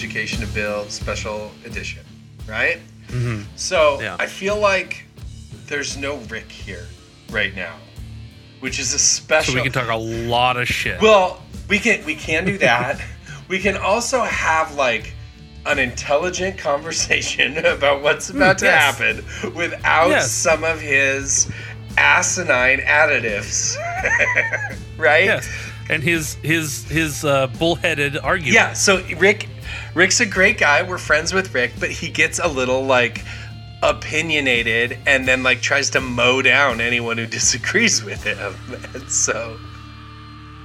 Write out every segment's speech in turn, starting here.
Miseducation of Bill Special Edition, right? Mm-hmm. So Yeah. I feel like there's no Rick here right now, which is a special. So we can talk a lot of shit. Well, we can we can do that. we can also have like an intelligent conversation about what's about to yes. happen without Yes. some of his asinine additives. right? yes. And his his his uh, bullheaded argument. Yeah, so Rick Rick's a great guy. We're friends with Rick, but he gets a little like opinionated and then like tries to mow down anyone who disagrees with him. And so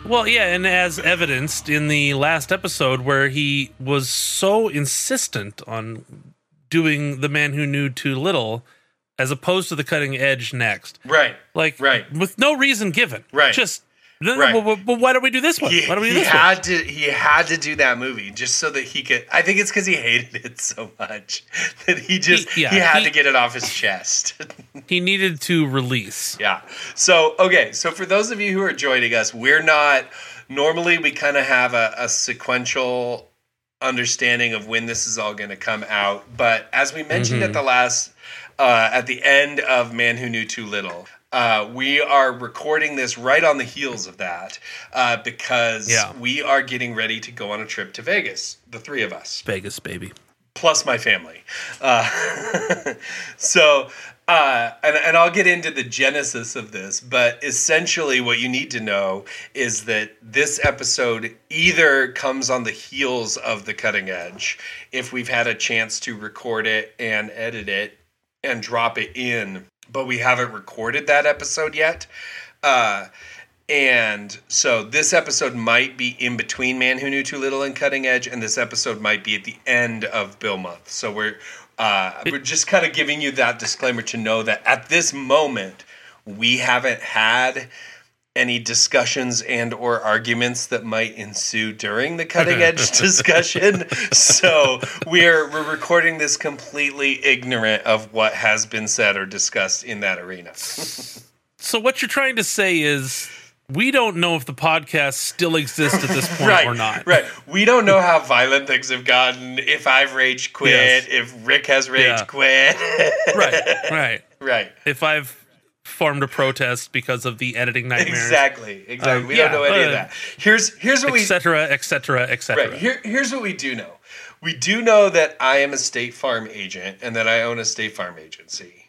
Well, yeah, and as evidenced in the last episode where he was so insistent on doing the man who knew too little as opposed to the cutting edge next. Right. Like Right. with no reason given. Right. Just no, no, Right. but, but- but why don't we do this one? He, why don't we do he had to he had to do that movie just so that he could I think it's because he hated it so much that he just He- he, had he- to get it off his chest. He needed to release. Yeah. So, okay. So, for those of you who are joining us, we're not normally we kind of have a, a sequential understanding of when this is all going to come out. But as we mentioned at the last, uh, at the end of Man Who Knew Too Little, uh, we are recording this right on the heels of that uh, because Yeah. we are getting ready to go on a trip to Vegas, the three of us Vegas, baby. plus my family. Uh, so, uh, and, and I'll get into the genesis of this, but essentially, what you need to know is that this episode either comes on the heels of the cutting edge, if we've had a chance to record it and edit it and drop it in, but we haven't recorded that episode yet. Uh, and so this episode might be in between Man Who Knew Too Little and Cutting Edge, and this episode might be at the end of Bill Month. So we're uh, we're just kind of giving you that disclaimer to know that at this moment we haven't had any discussions and or arguments that might ensue during the cutting edge discussion so we're we're recording this completely ignorant of what has been said or discussed in that arena So what you're trying to say is we don't know if the podcast still exists at this point right, or not. Right. We don't know how violent things have gotten. If I've rage quit, Yes. if Rick has rage Yeah. quit. Right. Right. right. If I've formed a protest because of the editing nightmares, Exactly. Exactly. Um, we yeah, don't know any uh, of that. Here's here's what we etc., etc., etc. Right. Here, here's what we do know. We do know that I am a State Farm agent and that I own a State Farm agency.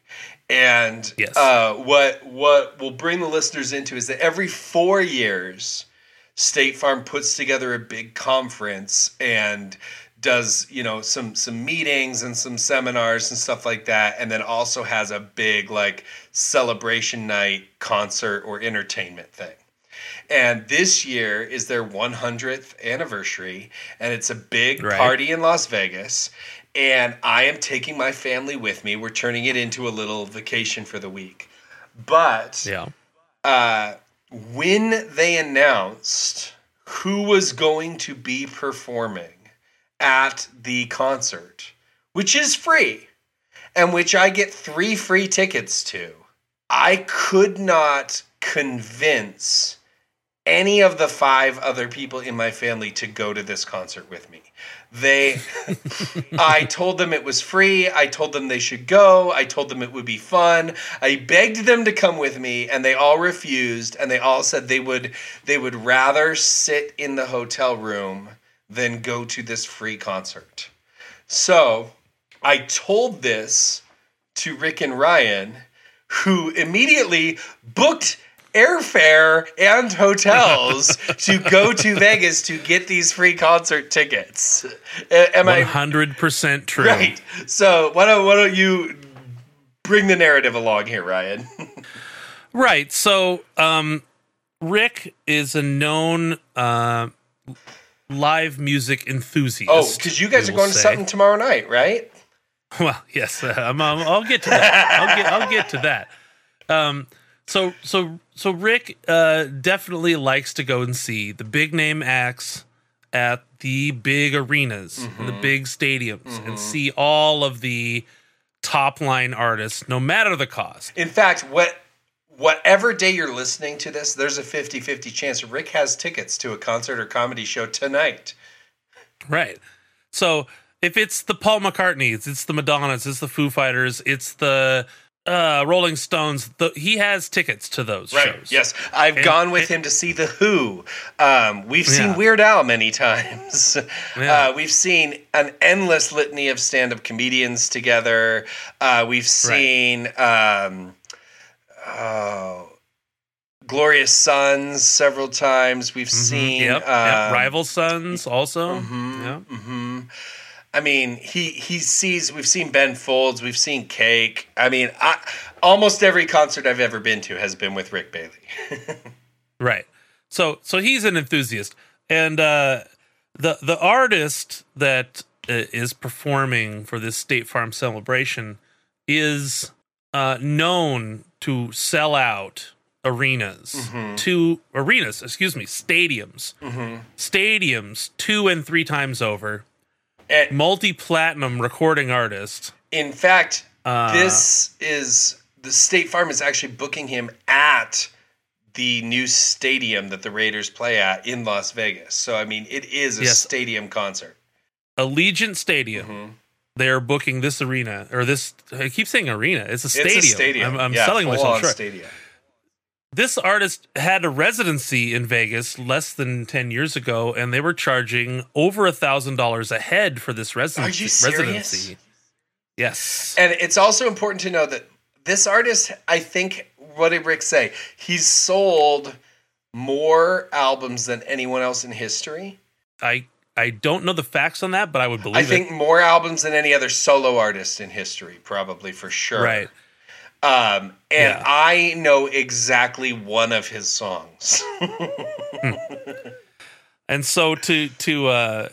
And Yes. uh, what what will bring the listeners into is that every four years, State Farm puts together a big conference and does you know some some meetings and some seminars and stuff like that and then also has a big like celebration night concert or entertainment thing and this year is their 100th anniversary and it's a big Right. party in las vegas and i am taking my family with me we're turning it into a little vacation for the week but yeah. uh, when they announced who was going to be performing at the concert, which is free, and which I get three free tickets to, I could not convince any of the five other people in my family to go to this concert with me. They, I told them it was free. I told them they should go. I told them it would be fun. I begged them to come with me, and they all refused. And they all said they would, they would rather sit in the hotel room than go to this free concert. So I told this to Rick and Ryan, who immediately booked airfare and hotels to go to Vegas to get these free concert tickets. Am One I hundred percent true. right? So why don't why don't you bring the narrative along here, Ryan? Right. So, um, Rick is a known uh, live music enthusiast. Oh, because you guys are will going to something tomorrow night, right? Well, yes, uh, I'm, I'm- I'll get to that. I'll get, I'll get to that. Um, so, so, so Rick uh, definitely likes to go and see the big name acts at the big arenas, and Mm-hmm. the big stadiums, and see all of the top line artists, no matter the cost. In fact, what whatever day you're listening to this, there's a 50-50 chance Rick has tickets to a concert or comedy show tonight. Right. So if it's the Paul McCartneys, it's the Madonnas, it's the Foo Fighters, it's the uh, Rolling Stones. The, he has tickets to those Right. shows. Yes, I've And- gone with him to see the Who. Um, we've seen Yeah. Weird Al many times. Yeah. Uh, we've seen an endless litany of stand-up comedians together. Uh, we've seen um, oh, Glorious Sons several times. We've seen Yep. yep. um, Rival Sons also. Mhm, Yeah. mhm. I mean, he he sees. We've seen Ben Folds. We've seen Cake. I mean, I, almost every concert I've ever been to has been with Rick Bailey. Right. So so he's an enthusiast, and uh, the the artist that uh, is performing for this State Farm celebration is uh, known to sell out arenas Mm-hmm. to arenas excuse me stadiums stadiums two and three times over And multi-platinum recording artist in fact, Uh, this is the State Farm is actually booking him at the new stadium that the Raiders play at in Las Vegas. So I mean, it is a Yes. stadium concert. allegiant stadium Mhm. they're booking this arena or this i keep saying arena it's a stadium, It's a stadium. i'm, I'm yeah, selling myself short Stadium. this artist had a residency in Vegas less than 10 years ago, and they were charging over a thousand dollars a head for this residency. Are you serious? residency. Yes. And it's also important to know that this artist, I think, what did Rick say? He's sold more albums than anyone else in history. I I don't know the facts on that, but I would believe I think more albums than any other solo artist in history, probably for sure. Right. Um, and Yeah. I know exactly one of his songs. And so to to uh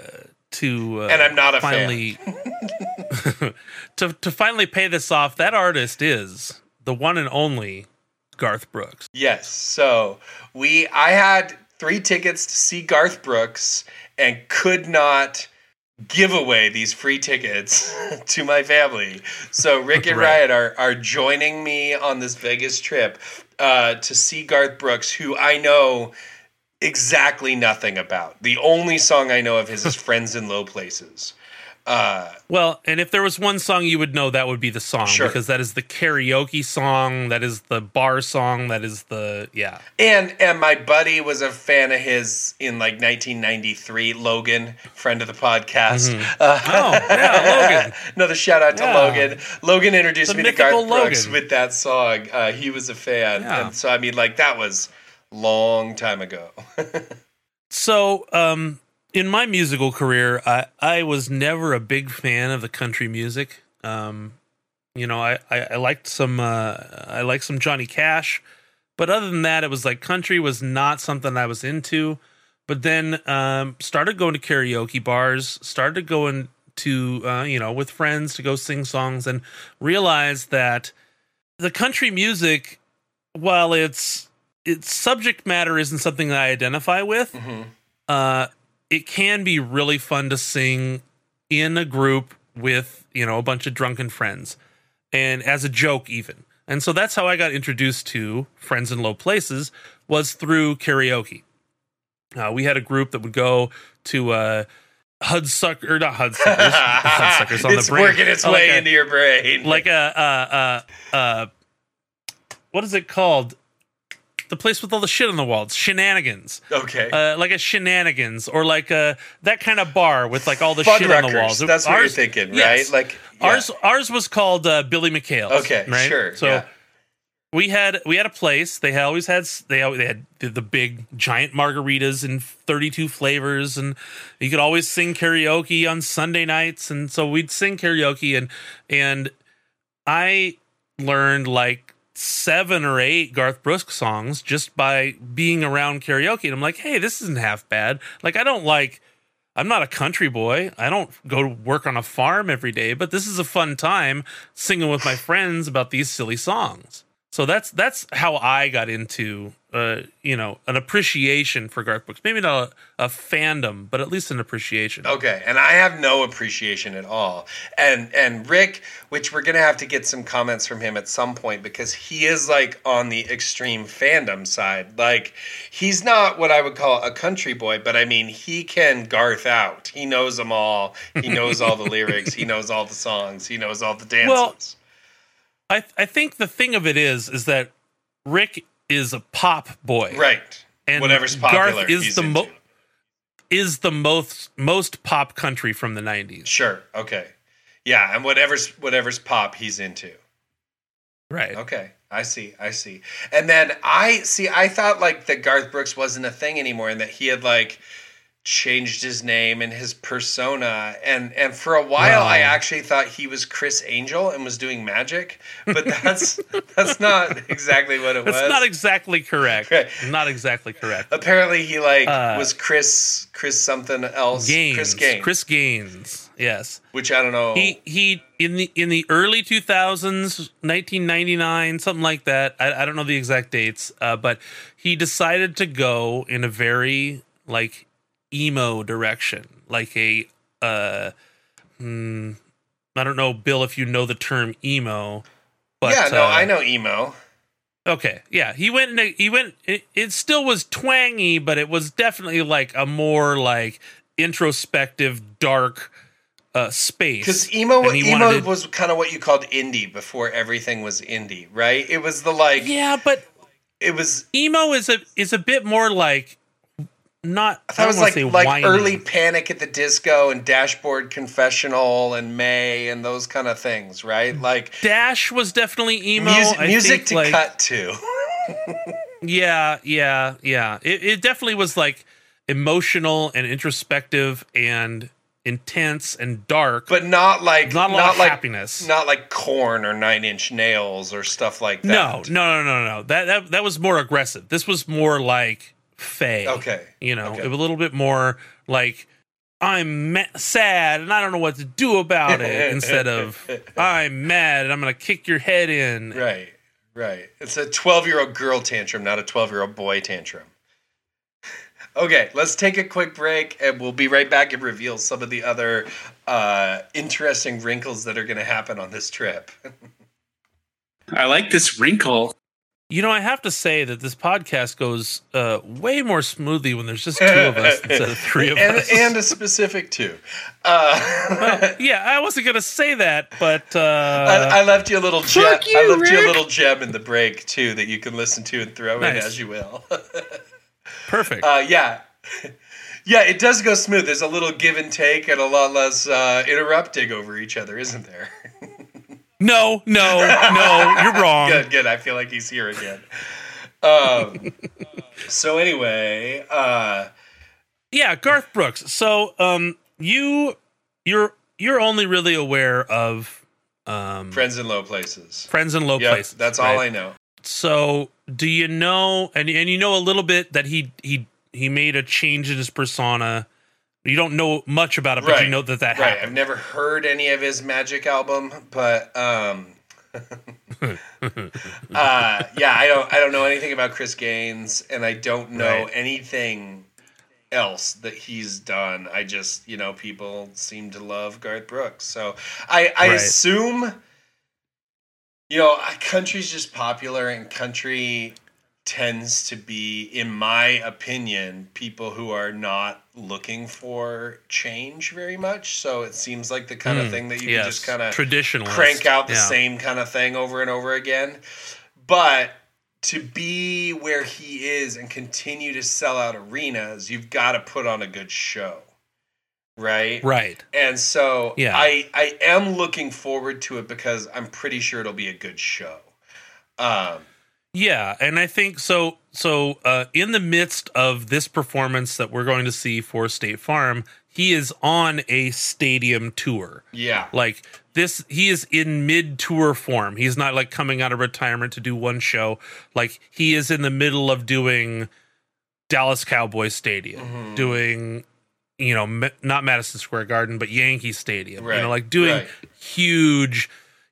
to uh, And I'm not a finally to to finally pay this off, that artist is the one and only Garth Brooks. yes. So we, I had three tickets to see Garth Brooks and could not give away these free tickets to my family. So Rick and Right. Ryan are are joining me on this Vegas trip uh, to see Garth Brooks, who I know exactly nothing about. The only song I know of his is "Friends in Low Places." Uh, Well, and if there was one song you would know, that would be the song Sure. because that is the karaoke song, that is the bar song, that is the yeah. and and my buddy was a fan of his in like 1993. Logan, friend of the podcast. Uh, Oh, yeah, Logan. Another shout out to Yeah. Logan. Logan introduced The me to Garth mythical Brooks Logan. with that song. Uh, he was a fan, Yeah. and so I mean, like that was long time ago. So, um, in my musical career, I, I was never a big fan of the country music. Um, you know, I, I, I liked some uh, I liked some Johnny Cash, but other than that, it was like country was not something I was into. But then um, started going to karaoke bars, started going to uh, you know with friends to go sing songs, and realized that the country music, while it's its subject matter isn't something that I identify with, Mhm. uh, it can be really fun to sing in a group with you know a bunch of drunken friends. And as a joke even. And so that's how i got introduced to friends in low places was through karaoke. Uh, we had a group that would go to uh hudsucker or not hudsuckers hudsuckers on it's the brain. working its Uh, way like a- into your brain. like a uh uh uh what is it called the place with all the shit on the walls, shenanigans okay, uh, like a shenanigans or like a that kind of bar with like all the shit on the walls. That's what Ours- you're thinking, yes. right? Like yeah. Ours ours was called uh, Billy McHale's. Okay, right? sure, So yeah. we had we had a place. They had always had they al- they had the, the big giant margaritas in 32 flavors, and you could always sing karaoke on Sunday nights. And so we'd sing karaoke, and and I learned like seven or eight Garth Brooks songs just by being around karaoke. And I'm like, hey, this isn't half bad. Like I don't like. I'm not a country boy. I don't go to work on a farm every day, but this is a fun time singing with my friends about these silly songs. So that's that's how I got into uh, you know, an appreciation for Garth Brooks. Maybe not a, a fandom, but at least an appreciation. Okay, and I have no appreciation at all. And and Rick, which we're gonna have to get some comments from him at some point because he is like on the extreme fandom side. Like he's not what I would call a country boy, but I mean he can Garth out. He knows them all. He knows all the lyrics. He knows all the songs. He knows all the dances. Well, I I think the thing of it is is that Rick is a pop boy, right. And Whatever's popular Garth is he's the mo- is the most most pop country from the '90s. Sure. Okay. Yeah, and whatever's whatever's pop he's into. Right. Okay. I see. I see. And then I see I thought like that Garth Brooks wasn't a thing anymore and that he had like changed his name and his persona and and for a while No. I actually thought he was Criss Angel and was doing magic, but that's that's not exactly what it was. That's was. not exactly correct. Not exactly correct. Apparently he like Uh, was Chris Chris something else. Gaines. Chris Gaines. Chris Gaines. Yes. which I don't know. He he in the in the early 2000s, 1999, something like that. I, I don't know the exact dates, uh, but he decided to go in a very like emo direction, like a uh, hmm, I don't know, Bill, if you know the term emo. But, yeah, no, uh, I know emo. Okay, yeah, he went. A, he went. It, it still was twangy, but it was definitely like a more like introspective, dark uh, space. Because emo, emo to- was kind of what you called indie before everything was indie, right? It was the like, yeah, but it was. emo is a is a bit more like not. I it was like like early Panic at the Disco and Dashboard Confessional and May and those kind of things, right? Like Dash was definitely emo. music, to like, cut to. Yeah, yeah, yeah. It, it definitely was like emotional and introspective and intense and dark, but not like not a lot not of like happiness. not like Korn or Nine Inch Nails or stuff like no, that. no, no, no, no. That that that was more aggressive. This was more like Faye. Okay, You know, Okay. a little bit more like I'm ma- sad and I don't know what to do about it instead of I'm mad and I'm going to kick your head in. right, right. It's a twelve-year-old girl tantrum, not a twelve-year-old boy tantrum. Okay, let's take a quick break and we'll be right back and reveal some of the other uh, interesting wrinkles that are going to happen on this trip. I like this wrinkle. You know, I have to say that this podcast goes uh, way more smoothly when there's just two of us instead of three of and, us. and a specific two. Uh, yeah, I wasn't going to say that, but uh, I, I left you a little gem. Fuck you, I left you a little gem in the break too that you can listen to and throw in as you will. perfect. Uh, yeah. Yeah, it does go smooth. There's a little give and take and a lot less uh, interrupting over each other, isn't there? No, no, no, you're wrong. good, good. I feel like he's here again. Um, so anyway, uh, yeah, Garth Brooks. So, um, you, you're, you're only really aware of, um, friends in low places. friends in low Yep, places. that's all? I know. So, do you know, and and you know a little bit that he he he made a change in his persona. You don't know much about it, but you know that that Right. happened. I've never heard any of his Magic album, but um, uh, yeah, I don't. I don't know anything about Chris Gaines, and I don't know Right. anything else that he's done. I just, you know, people seem to love Garth Brooks, so I, I Right. assume, you know, country's just popular, and country tends to be, in my opinion, people who are not looking for change very much. So it seems like the kind of Mm, thing that you yes, can just kind of traditionalist. crank out the Yeah. same kind of thing over and over again. But to be where he is and continue to sell out arenas, you've got to put on a good show. Right? Right. And so Yeah. I I am looking forward to it because I'm pretty sure it'll be a good show. Um Yeah, and I think so. So, uh, in the midst of this performance that we're going to see for State Farm, he is on a stadium tour. yeah. Like this, he is in mid tour form. He's not like coming out of retirement to do one show. Like he is in the middle of doing Dallas Cowboys Stadium, Mhm. doing you know not Madison Square Garden, but Yankee Stadium. You know, like doing right. huge,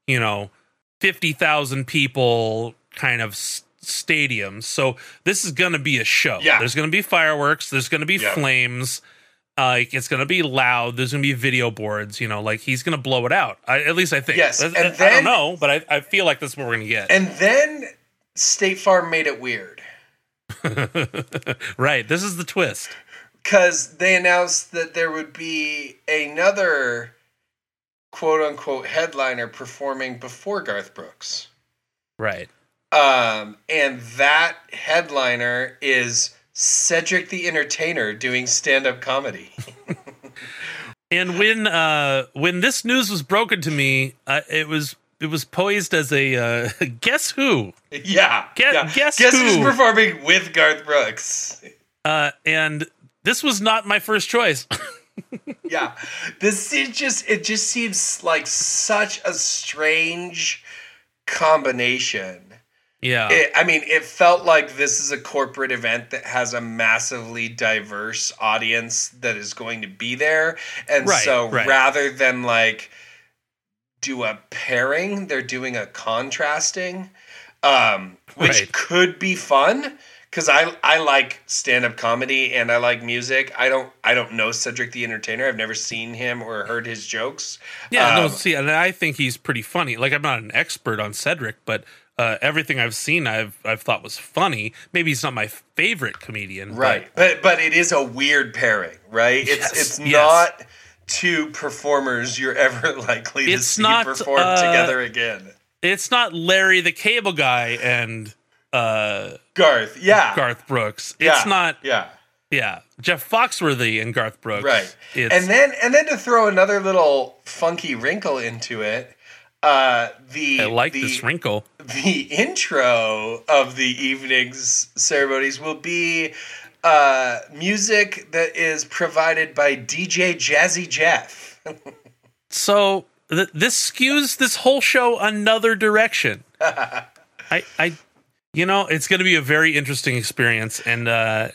you know, fifty thousand people kind of s- stadiums. So this is going to be a show. Yeah. There's going to be fireworks. There's going to be Yeah. flames. Uh, like it's going to be loud. There's going to be video boards. You know, like he's going to blow it out. I, at least I think. Yes, I, and I then- don't know, but I, I feel like that's what we're going to get. And then State Farm made it weird right. This is the twist. because they announced that there would be another quote unquote headliner performing before Garth Brooks. Right. Um, and that headliner is Cedric the Entertainer doing stand up comedy. And when uh when this news was broken to me, uh, it was it was poised as a uh, guess who. yeah. Guess- yeah. guess Guess who's performing with Garth Brooks? Uh, and this was not my first choice. yeah this it just it just seems like such a strange combination yeah. it, i mean it felt like this is a corporate event that has a massively diverse audience that is going to be there and Right, so right. rather than like do a pairing they're doing a contrasting um which Right. could be fun because I I like stand up comedy and I like music. I don't I don't know Cedric the Entertainer. I've never seen him or heard his jokes. Yeah, no, Um, see, and I think he's pretty funny. Like I'm not an expert on Cedric, but uh, everything I've seen, I've I've thought was funny. Maybe he's not my favorite comedian, right, but but it is a weird pairing, right? It's Yes, it's yes. not two performers you're ever likely to It's see not, perform uh, together again. it's not Larry the Cable Guy and uh, Garth, yeah, Garth Brooks. yeah, It's not, yeah. yeah, Jeff Foxworthy and Garth Brooks. Right. It's, and then and then to throw another little funky wrinkle into it, uh the I like the, this wrinkle. the intro of the evening's ceremonies will be uh music that is provided by DJ Jazzy Jeff. So th- this skews this whole show another direction. I, I, you know, it's going to be a very interesting experience, and uh,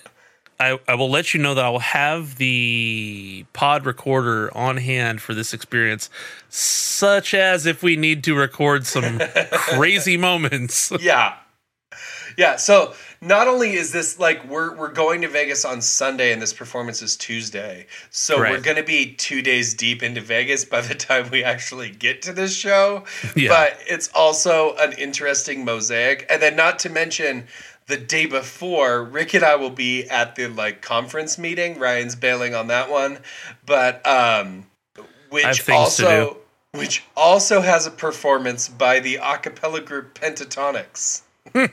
I, I will let you know that I will have the pod recorder on hand for this experience, such as if we need to record some crazy moments. yeah. Yeah, so not only is this like we're we're going to Vegas on Sunday and this performance is Tuesday. So we're going to be 2 days deep into Vegas by the time we actually get to this show. Yeah. But it's also an interesting mosaic. And then not to mention the day before, Rick and I will be at the like conference meeting. Ryan's bailing on that one. But um which also which also has a performance by the a cappella group Pentatonix.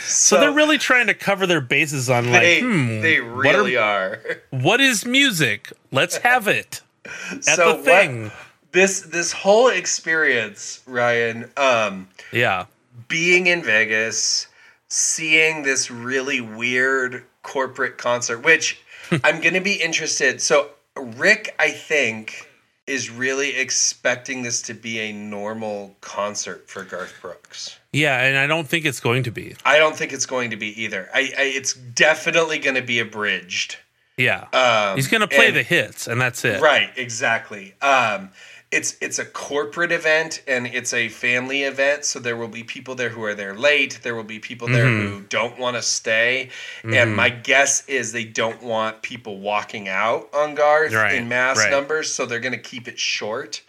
So they're really trying to cover their bases on like, they, hmm, they what are- really are. what is music? Let's have it at so the thing. What, this this whole experience, Ryan, um, Yeah. being in Vegas, seeing this really weird corporate concert, which I'm going to be interested. So Rick, I think, is really expecting this to be a normal concert for Garth Brooks. Yeah, and I don't think it's going to be. I don't think it's going to be either. I, I it's definitely going to be abridged. Yeah. Um, He's going to play and- the hits, and that's it. Right, exactly. Um, it's it's a corporate event and it's a family event, so there will be people there who are there late. There will be people there Mm-hmm. who don't want to stay, and my guess is they don't want people walking out on Garth Right, in mass right. numbers, so they're going to keep it short.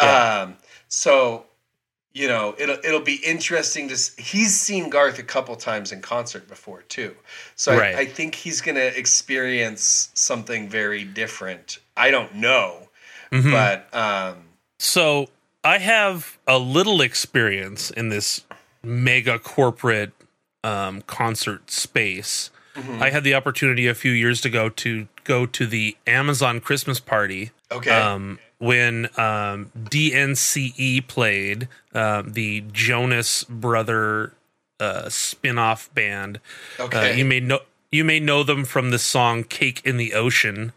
Yeah. Um, so you know it'll it'll be interesting to. He's seen Garth a couple times in concert before too, so Right. I, I think he's going to experience something very different. I don't know, Mhm. but um, So I have a little experience in this mega corporate um, concert space. Mm-hmm. I had the opportunity a few years ago to go to the Amazon Christmas party. okay, Um, when um, DNCE played, um, the Jonas Brother uh, spin-off band. Uh, okay, you may know you may know them from the song "Cake in the Ocean."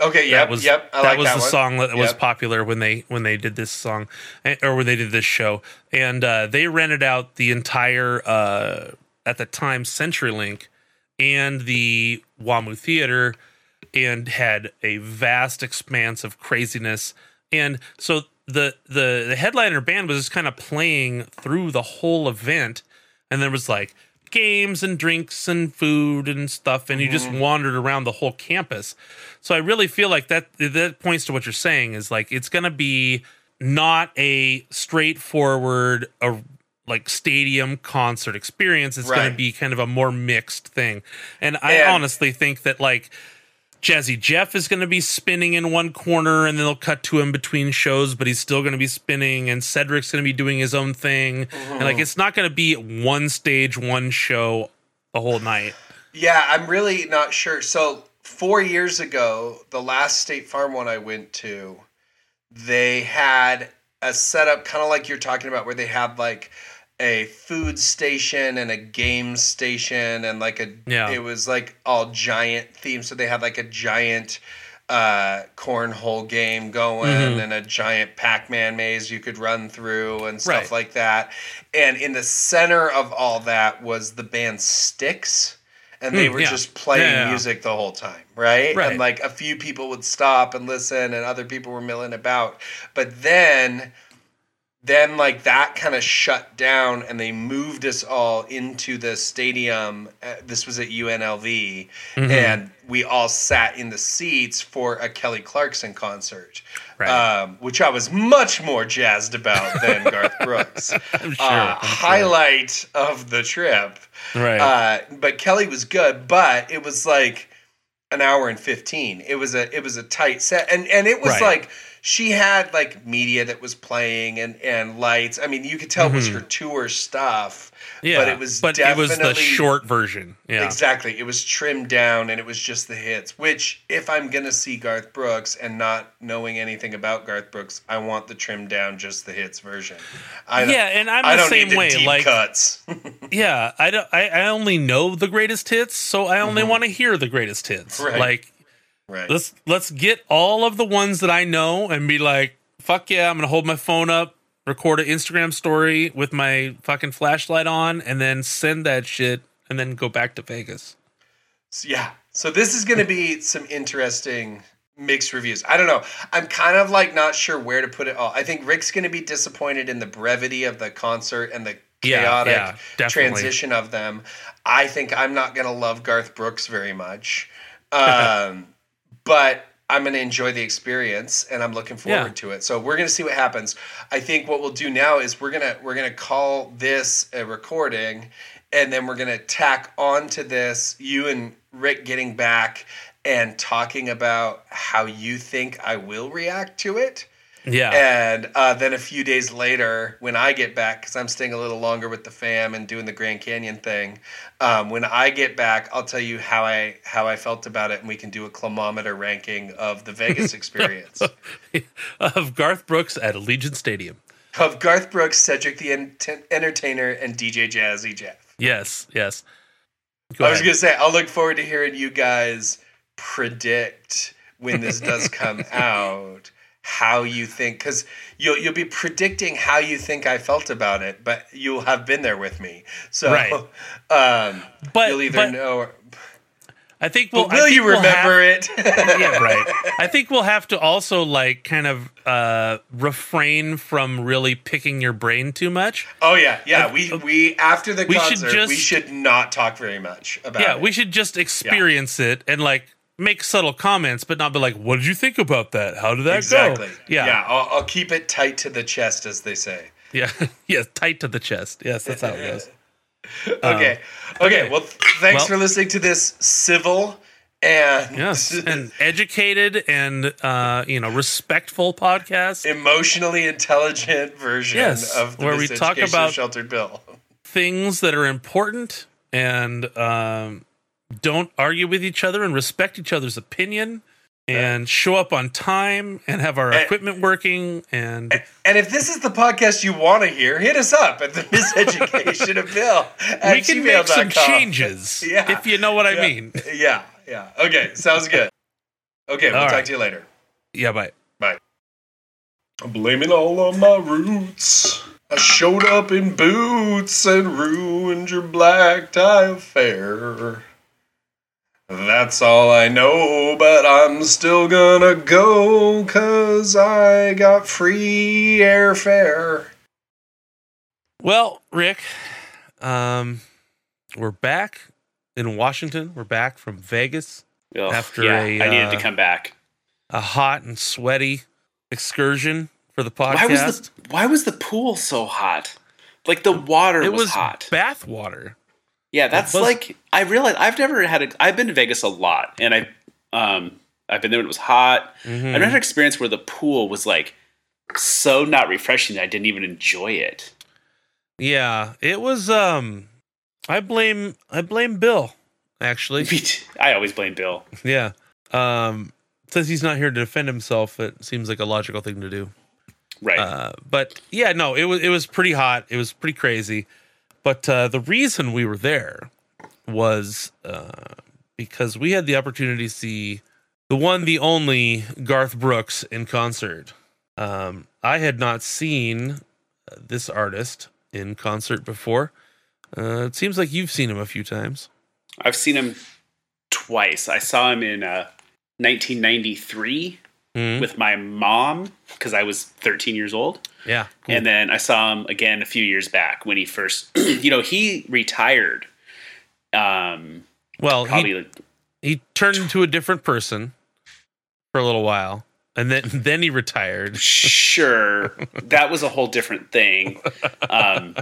Okay, yep, that was yep. I that like was that the one. song that was popular when they when they did this song eh, or when they did this show and uh, they rented out the entire uh, at the time CenturyLink and the WAMU Theater and had a vast expanse of craziness and so the the the headliner band was just kind of playing through the whole event and there was like games and drinks and food and stuff, and you just mm-hmm. wandered around the whole campus. So I really feel like that that points to what you're saying is like it's gonna be not a straightforward a like stadium concert experience. It's going to be kind of a more mixed thing. And I honestly think that like Jazzy Jeff is going to be spinning in one corner and then they'll cut to him between shows, but he's still going to be spinning and Cedric's going to be doing his own thing. And like mm-hmm. it's not going to be one stage, one show the whole night. Yeah, I'm really not sure. So four years ago, the last State Farm one I went to, they had a setup kind of like you're talking about, where they had like a food station and a game station and like a Yeah. it was like all giant themed. So they had like a giant uh cornhole game going Mhm. and a giant Pac-Man maze you could run through and stuff Right. like that. And in the center of all that was the band Styx, And they Hmm, were yeah. just playing yeah. music the whole time, right? Right. And like a few people would stop and listen and other people were milling about. But then then like that kind of shut down and they moved us all into the stadium uh, this was at UNLV Mhm. and we all sat in the seats for a Kelly Clarkson concert Right. um, which I was much more jazzed about than Garth Brooks I'm sure. uh, I'm sure. highlight of the trip Right. uh, but Kelly was good, but it was like an hour and fifteen. It was a it was a tight set, and and it was Right. like she had like media that was playing and and lights. I mean, you could tell it was Mhm. her tour stuff. yeah. but it was but it was the short version. Yeah. Exactly, it was trimmed down, and it was just the hits. Which, if I'm gonna see Garth Brooks and not knowing anything about Garth Brooks, I want the trimmed down, just the hits version. I yeah, and I'm I the same the way. deep Like cuts. Yeah, I don't. I, I only know the greatest hits, so I only want to hear the greatest hits. Mm-hmm. Right. Like right. let's let's get all of the ones that I know and be like, fuck yeah, I'm gonna hold my phone up, record an Instagram story with my fucking flashlight on, and then send that shit, and then go back to Vegas. So, yeah. So this is to be some interesting mixed reviews. I don't know. I'm kind of like not sure where to put it all. I think Rick's going to be disappointed in the brevity of the concert and the chaotic yeah, definitely. transition of them. I think I'm not going to love Garth Brooks very much. Um, but I'm going to enjoy the experience and I'm looking forward Yeah. to it. So we're going to see what happens. I think what we'll do now is we're going to we're going to call this a recording and then we're going to tack onto this you and Rick getting back and talking about how you think I will react to it. Yeah, And uh, then a few days later, when I get back, because I'm staying a little longer with the fam and doing the Grand Canyon thing, um, when I get back, I'll tell you how I how I felt about it, and we can do a climometer ranking of the Vegas experience of Garth Brooks at Allegiant Stadium. of Garth Brooks, Cedric the Ent- Entertainer, and DJ Jazzy Jeff. Yes, yes. Go I was gonna say I'll look forward to hearing you guys predict when this does come out how you think because you'll you'll be predicting how you think I felt about it, but you'll have been there with me, so Right. um, but you'll either but know. Or, I think we'll. will think you we'll remember have- it? yeah, right. I think we'll have to also like kind of uh refrain from really picking your brain too much. oh yeah, yeah. We we after the We should concert, we should not talk very much about Yeah, it. we should just experience it and like make subtle comments, but not be like, "What did you think about that? How did that exactly. go?" Yeah, yeah. I'll, I'll keep it tight to the chest, as they say. yeah, yeah. Tight to the chest. Yes, that's how it goes. Okay. okay. okay. Well, thanks Well- for listening to this civil and Yes, and educated and uh, you know respectful podcast. emotionally intelligent version Yes, of the where we talk about- sheltered bill. things that are important and um, don't argue with each other and respect each other's opinion and show up on time and have our And- equipment working and And if this is the podcast you want to hear, hit us up at the Miseducation of Bill. at we can make some gmail.com. changes Yeah. if you know what I mean. Yeah, yeah. Okay, sounds good. Okay, we'll All talk right. to you later. Yeah, bye. Bye i'm blaming all on my roots. I showed up in boots and ruined your black tie affair. That's all I know, but I'm still gonna go 'cause I got free airfare. Well, Rick, um, we're back in Washington. We're back from Vegas. Ugh, After yeah, a, I needed to uh, come back. A hot and sweaty excursion for the podcast. Why was the Why was the pool so hot? Like the water it was, was hot. bath water. Yeah, that's was- like I realized I've never had a. I've been to Vegas a lot, and I um I've been there when it was hot. Mhm. I've never had an experience where the pool was like so not refreshing that I didn't even enjoy it. Yeah, it was. Um, I blame I blame Bill. Actually, I always blame Bill. yeah. Um, since he's not here to defend himself, it seems like a logical thing to do. Right. Uh, but yeah, no, it was it was pretty hot. It was pretty crazy. But uh, the reason we were there was uh, because we had the opportunity to see the one, the only Garth Brooks in concert. Um, I had not seen this artist in concert before. Uh, it seems like you've seen him a few times. I've seen him twice. I saw him in uh, 1993 Mhm. with my mom because I was 13 years old. Yeah, cool. And then I saw him again a few years back when he first, you know, he retired. Um, well, he, probably like, he turned into a different person for a little while, and then then he retired. sure that was a whole different thing. Um,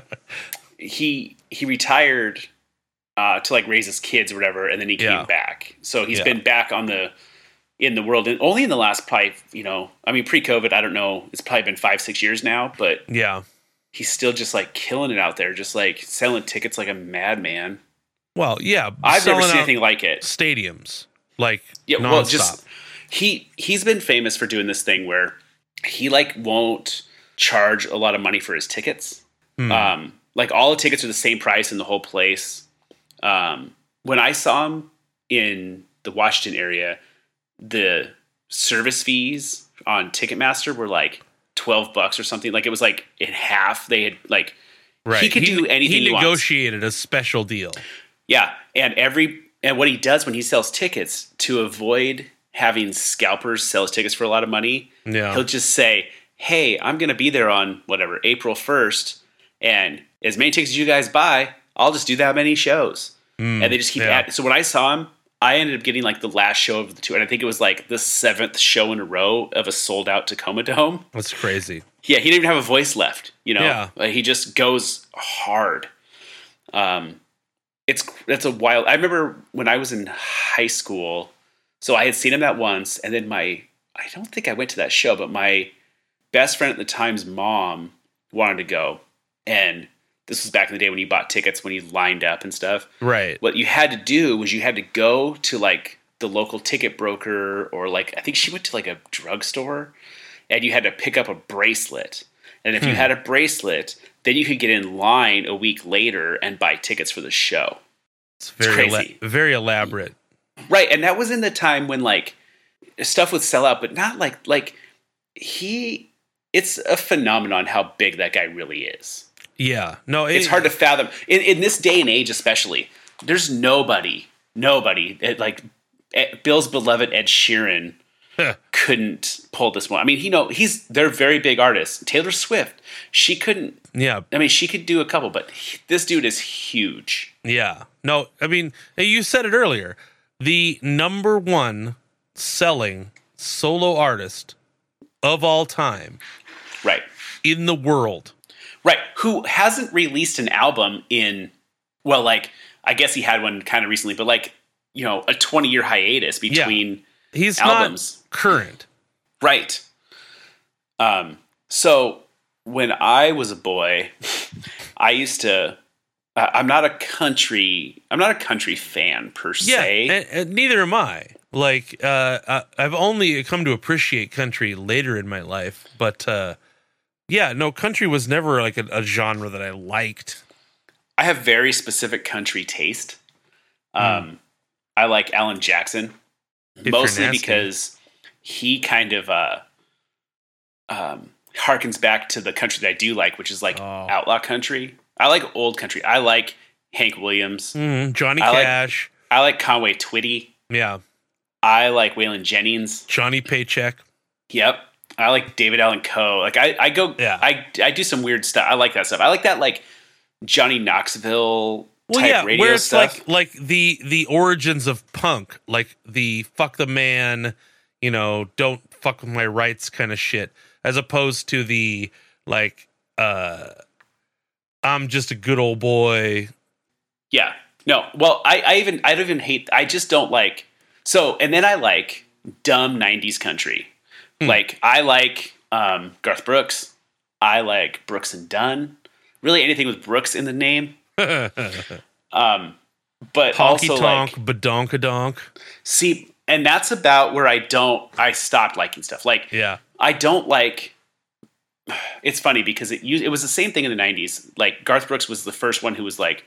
he he retired uh, to like raise his kids or whatever, and then he came Yeah. back. So he's Yeah. been back on the in the world, and only in the last probably you know, I mean, pre-COVID, I don't know, it's probably been five six years now, but Yeah. he's still just like killing it out there, just like selling tickets like a madman. Well, yeah. I've never seen anything like it. Stadiums like Yeah, nonstop. well, just he he's been famous for doing this thing where he like won't charge a lot of money for his tickets. Hmm. Um, like all the tickets are the same price in the whole place. Um, when I saw him in the Washington area, the service fees on Ticketmaster were like twelve bucks or something. Like it was like in half. They had like right. he could do anything He he negotiated a special deal. Yeah, and every and what he does when he sells tickets to avoid having scalpers sell his tickets for a lot of money, Yeah. he'll just say, "Hey, I'm going to be there on whatever April 1st, and as many tickets as you guys buy, I'll just do that many shows." Mm, And they just keep yeah. adding. So when I saw him, I ended up getting like the last show of the tour, and I think it was like the seventh show in a row of a sold out Tacoma Dome. That's crazy. Yeah, he didn't even have a voice left. You know, Yeah. Like, he just goes hard. Um, it's that's a wild. I remember when I was in high school. So I had seen him that once, and then my I don't think I went to that show, but my best friend at the time's mom wanted to go, and this was back in the day when you bought tickets when you lined up and stuff. Right. What you had to do was you had to go to like the local ticket broker or like I think she went to like a drugstore and you had to pick up a bracelet. And if you Hmm. had a bracelet, then you could get in line a week later and buy tickets for the show. It's very ela- crazy. very elaborate. Right, and that was in the time when like stuff would sell out, but not like like he it's a phenomenon how big that guy really is. Yeah. No, it's hard to fathom in, in this day and age especially there's nobody nobody eh, like bill's beloved ed sheeran couldn't pull this one i mean you know he's they're very big artists taylor swift she couldn't Yeah. i mean she could do a couple but he- this dude is huge Yeah. No, I mean, you said it earlier. The number one selling solo artist of all time right in the world. Right who hasn't released an album in well like i guess he had one kind of recently but like you know a 20 year hiatus between He's albums current. Right. Um, so when I was a boy, I used to. I- I'm not a country. I'm not a country fan per Yeah, se. and, and neither am I. Like, uh, I- I've only come to appreciate country later in my life, but uh, yeah, no, country was never like a, a genre that I liked. I have very specific country taste. Um, I like Alan Jackson mostly because he kind of uh, um, harkens back to the country that I do like, which is like Oh. outlaw country. I like old country. I like Hank Williams. Mhm, Johnny I like- Cash. I like Conway Twitty. yeah, I like Waylon Jennings. Johnny Paycheck. Yep. I like David Allan Coe. Like I, I go Yeah. I I do some weird stuff. I like that stuff. I like that like Johnny Knoxville well, type yeah, radio where it's stuff. like like the the origins of punk, like the fuck the man, you know, don't fuck with my rights kind of shit, as opposed to the like uh I'm just a good old boy. Yeah. No. Well, I, I even I don't even hate. I just don't like. So and then I like dumb '90s country. Hmm. Like I like um, Garth Brooks. I like Brooks and Dunn. Really, anything with Brooks in the name. Um, but also tonk, like badonkadonk. see, and that's about where I don't. I stopped liking stuff. Like Yeah. I don't like. It's funny because it used, it was the same thing in the '90s. Like Garth Brooks was the first one who was like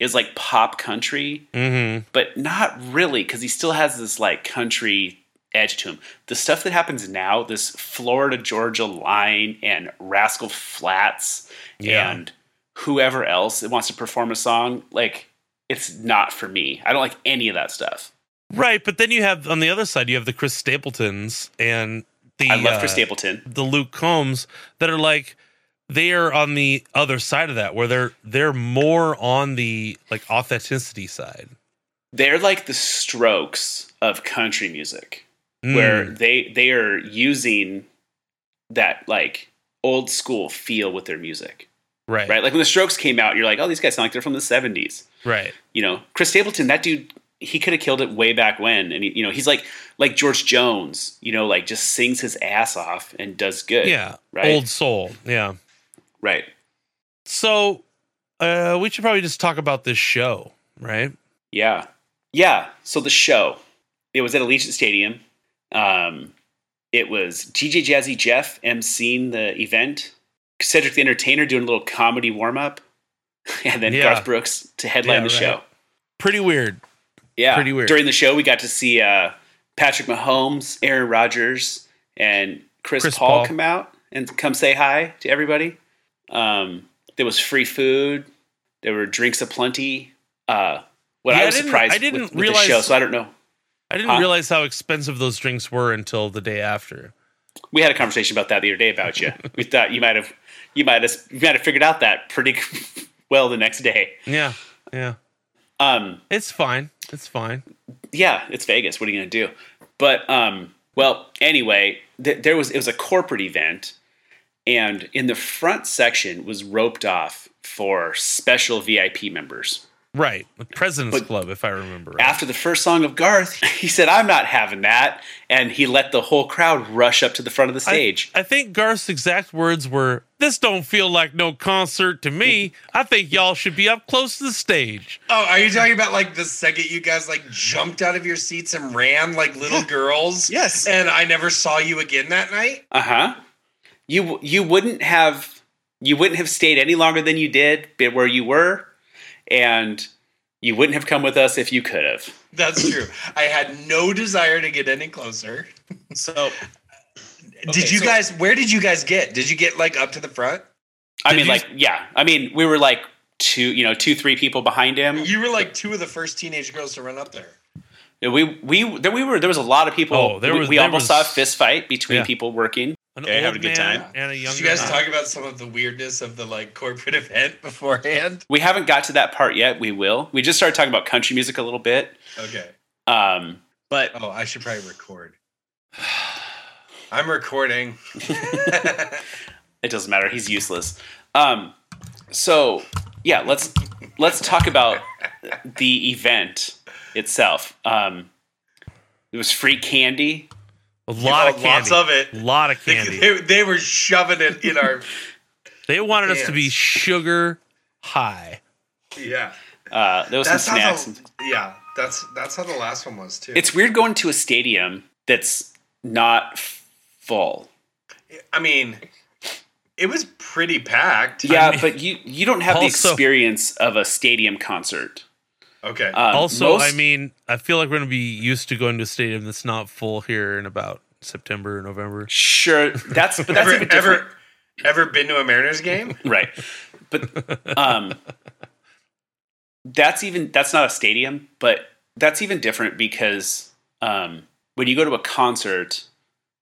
is like pop country, Mm-hmm. but not really because he still has this like country edge to him. The stuff that happens now, this Florida Georgia line and Rascal Flatts Yeah. and whoever else that wants to perform a song, like it's not for me. I don't like any of that stuff. Right, but then you have on the other side, you have the Chris Stapletons and the I love uh, Chris Stapleton. the Luke Combs that are like they are on the other side of that where they're they're more on the like authenticity side. They're like the strokes of country music. Mm. where they they are using that like old school feel with their music, right, right? Like when the Strokes came out, you're like, oh, these guys sound like they're from the '70s. right, You know, Chris Stapleton, that dude, he could have killed it way back when, and he, you know, he's like like George Jones, you know, like just sings his ass off and does good. yeah, right. old soul, yeah. right. So uh, we should probably just talk about this show, right? Yeah, yeah. So the show, it was at Allegiant Stadium. Um, it was DJ Jazzy Jeff emceeing the event, Cedric the Entertainer doing a little comedy warm up, and then Yeah. Garth Brooks to headline Yeah, the right. show. Pretty weird. Yeah, Pretty weird. During the show, we got to see uh, Patrick Mahomes, Aaron Rodgers, and Chris, Chris Paul, Paul. come out and come say hi to everybody. Um, there was free food. There were drinks aplenty. Uh, what Yeah, I I was didn't- surprised I didn't with, with realize- the show, so I don't know. I didn't Huh? realize how expensive those drinks were until the day after. We had a conversation about that the other day about you. we thought you might have, you might have, you might have figured out that pretty well the next day. Yeah, yeah. Um, It's fine. It's fine. yeah, it's Vegas. What are you going to do? But um, well, anyway, th- there was it was a corporate event, and in the front section was roped off for special VIP members. Right. The President's But- Club, if I remember right. After the first song of Garth, he said, "I'm not having that," and he let the whole crowd rush up to the front of the stage. I, think Garth's exact words were, "This don't feel like no concert to me. I think y'all should be up close to the stage." Oh, are you talking about like the second you guys like jumped out of your seats and ran like little girls? Yes. And I never saw you again that night? Uh huh. You you wouldn't have you wouldn't have stayed any longer than you did been where you were, and you wouldn't have come with us if you could have. That's true. I had no desire to get any closer. So did Okay, you so- guys where did you guys get? Did you get like up to the front? I Did mean, you- like yeah. I mean, we were like two, you know, two three people behind him. You were like two of the first teenage girls to run up there. We we there we were. There was a lot of people. Oh, there we, was- we there almost was- saw a fist fight between Yeah. people working. An Okay, old having a good time. and a young Did you guys man. talk about some of the weirdness of the like corporate event beforehand? We haven't got to that part yet. We will. We just started talking about country music a little bit. Okay. Um, but Oh, I should probably record. I'm recording. it doesn't matter. He's useless. Um, so yeah, let's let's talk about the event itself. Um, it was free candy. a lot of Oh, candy. lots of it. a lot of They, candy. they, they were shoving it in our They wanted us to be sugar high. yeah. Uh, there was That's some how snacks. the, yeah. That's that's how the last one was too. It's weird going to a stadium that's not full. I mean, it was pretty packed. Yeah, mean- but you you don't have the experience of a stadium concert. Okay. Um, also, most- I mean, I feel like we're going to be used to going to a stadium that's not full here in about September, or November. sure, that's but that's ever different. ever ever been to a Mariners game? right but um that's even that's not a stadium but that's even different because um when you go to a concert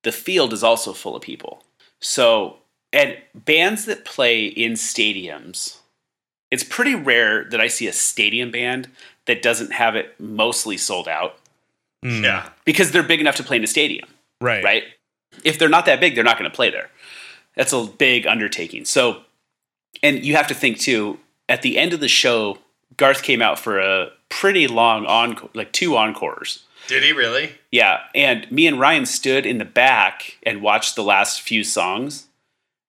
the field is also full of people so and bands that play in stadiums it's pretty rare that I see a stadium band that doesn't have it mostly sold out Mm, Yeah. because they're big enough to play in a stadium, Right. right? If they're not that big, they're not going to play there. That's a big undertaking. So, and you have to think too. At the end of the show, Garth came out for a pretty long encore, like two encores. Did he really? Yeah, and me and Ryan stood in the back and watched the last few songs,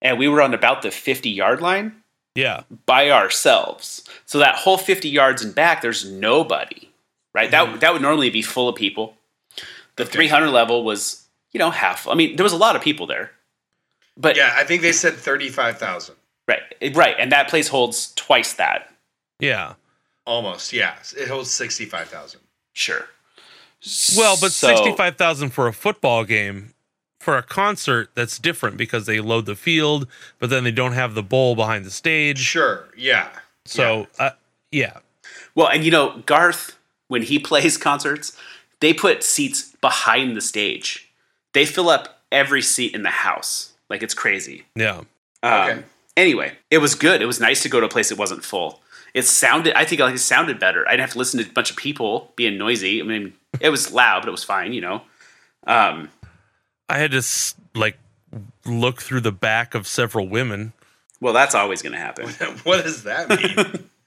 and we were on about the fifty yard line Yeah. by ourselves. So that whole 50 yards and back, there's nobody, right? That mm-hmm. that would normally be full of people. The 300 level was, you know, half. I mean, there was a lot of people there, but Yeah, I think they said 35,000. right, right, and that place holds twice that. Yeah. Almost, yeah. It holds 65,000. Sure. Well, but So- sixty-five thousand for a football game, for a concert, that's different because they load the field, but then they don't have the bowl behind the stage. Sure, yeah. So, uh, yeah, Well, and you know, Garth, when he plays concerts, they put seats behind the stage. They fill up every seat in the house. Like it's crazy. yeah, Um, Okay. Anyway, it was good. It was nice to go to a place that wasn't full. It sounded, I think like it sounded better. I didn't have to listen to a bunch of people being noisy. I mean, it was loud, but it was fine, you know. Um, I had to like look through the back of several women. well, that's always going to happen. what does that mean?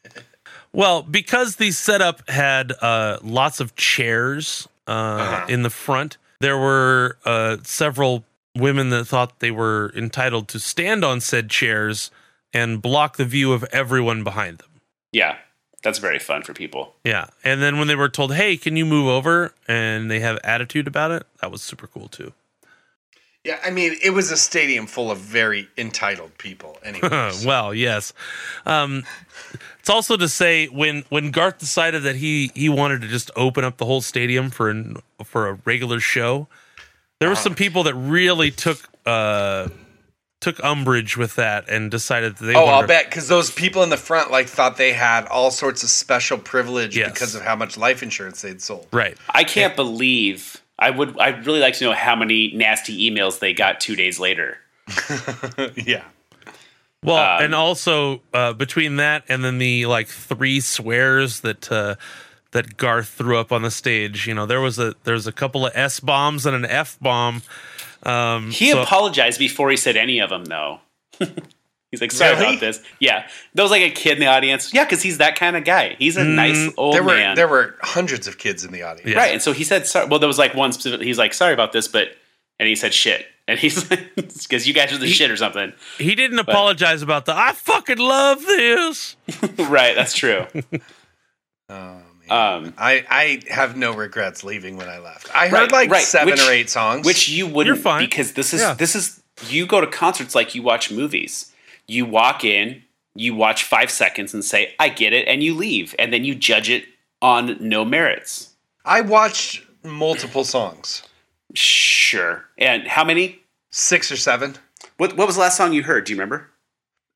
Well, because the setup had uh, lots of chairs uh, Uh-huh. in the front, there were uh, several women that thought they were entitled to stand on said chairs and block the view of everyone behind them. Yeah, that's very fun for people. Yeah. And then when they were told, hey, can you move over? And they have attitude about it, that was super cool too. Yeah, I mean, it was a stadium full of very entitled people. Anyways. well, yes. Um, it's also to say when when Garth decided that he he wanted to just open up the whole stadium for an, for a regular show, there were some people that really took uh took umbrage with that and decided that they Oh, wanted I'll to- bet because those people in the front like thought they had all sorts of special privilege Yes. because of how much life insurance they'd sold. right. I can't believe. I would. I'd really like to know how many nasty emails they got two days later. yeah. Well, Um, and also uh, between that and then the like three swears that uh, that Garth threw up on the stage, you know, there was a there's a couple of S bombs and an F bomb. Um, He so- apologized before he said any of them, though. he's like, sorry Really? about this. Yeah, there was like a kid in the audience. Yeah, because he's that kind of guy. He's a nice old there were man, there were hundreds of kids in the audience. Yeah. right? And so he said, sorry. Well, there was like one specific. He's like, sorry about this, but and he said shit, and he's like, because you guys are the shit or something. he didn't apologize about the I fucking love this. right, that's true. Oh, man. Um, I, I have no regrets leaving when I left. I heard Right, like right. seven Which- or eight songs. which you wouldn't You're fine. because this is Yeah. this is you go to concerts like you watch movies. You walk in, you watch five seconds and say, "I get it," and you leave, and then you judge it on no merits. I watched multiple songs, Sure. And how many? six or seven. What What was the last song you heard? Do you remember?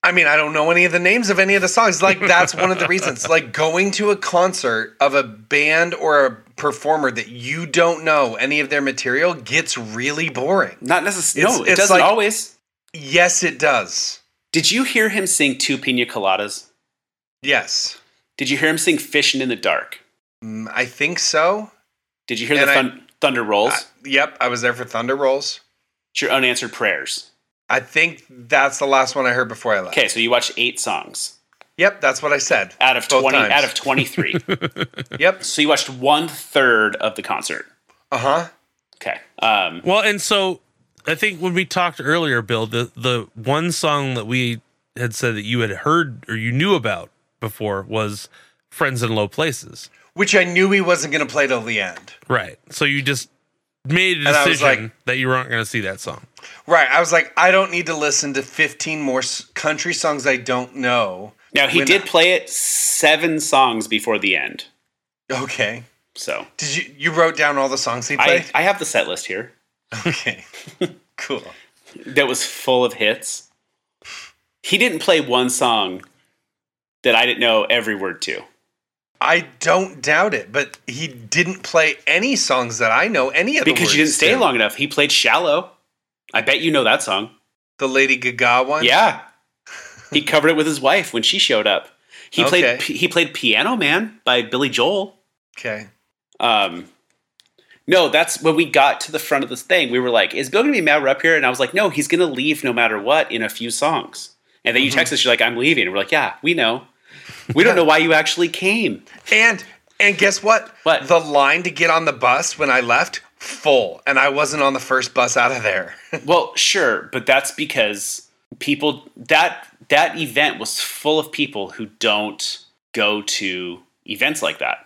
I mean, I don't know any of the names of any of the songs. Like that's one of the reasons. Like going to a concert of a band or a performer that you don't know any of their material gets really boring. Not necessarily. No, it doesn't like- always. Yes, it does. Did you hear him sing two pina coladas? Yes, Did you hear him sing "Fishing in the Dark"? Mm, I think so. Did you hear And the I- Thunder Rolls? Uh, yep, I was there for Thunder Rolls. it's your unanswered prayers. I think that's the last one I heard before I left. Okay, so you watched eight songs Yep, that's what I said. out of Both twenty. times. Out of twenty-three. Yep. so you watched one third of the concert. Uh huh. Okay. Um, Well, and so I think when we talked earlier, Bill, the the one song that we had said that you had heard or you knew about before was "Friends in Low Places." Which I knew he wasn't going to play till the end. Right. So you just made a And I was decision like- that you weren't going to see that song. Right. I was like, I don't need to listen to 15 more country songs I don't know. now he When- did play it seven songs before the end. Okay. So Did you you wrote down all the songs he I, played? I have the set list here okay. cool. that was full of hits. He didn't play one song that I didn't know every word to. I don't doubt it, but he didn't play any songs that I know any of Because you didn't stay to. long enough. He played Shallow. I bet you know that song. The Lady Gaga one. Yeah. He covered it with his wife when she showed up. He Okay. played he played Piano Man by Billy Joel. Okay. Um, no, that's when we got to the front of this thing. We were like, "Is Bill gonna be mad we're up here?" And I was like, "No, he's gonna leave no matter what in a few songs." And then you mm-hmm. text us, you're like, "I'm leaving." And we're like, "Yeah, we know. We don't know why you actually came." And and guess what? What? The line to get on the bus when I left full, and I wasn't on the first bus out of there. Well, sure, but that's because people that that event was full of people who don't go to events like that.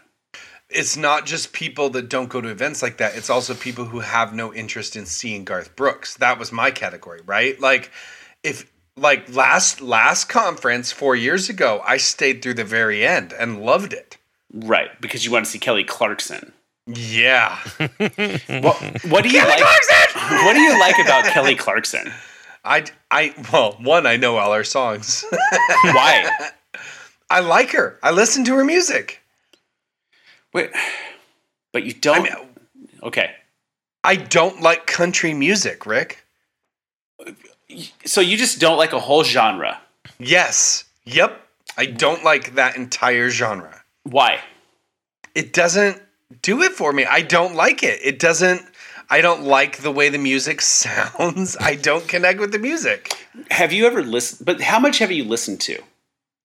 It's not just people that don't go to events like that. It's also people who have no interest in seeing Garth Brooks. That was my category, right? Like if like last last conference 4 years ago, I stayed through the very end and loved it. Right, because you want to see Kelly Clarkson. Yeah. What, what do you like? What do you like about Kelly Clarkson? I I well, one I know all her songs. Why? I like her. I listen to her music. Wait, but you don't. I mean, okay, I don't like country music, Rick. so you just don't like a whole genre. Yes. Yep. I don't like that entire genre. Why? It doesn't do it for me. I don't like it. It doesn't I don't like the way the music sounds. I don't connect with the music Have you ever listened? But how much have you listened to?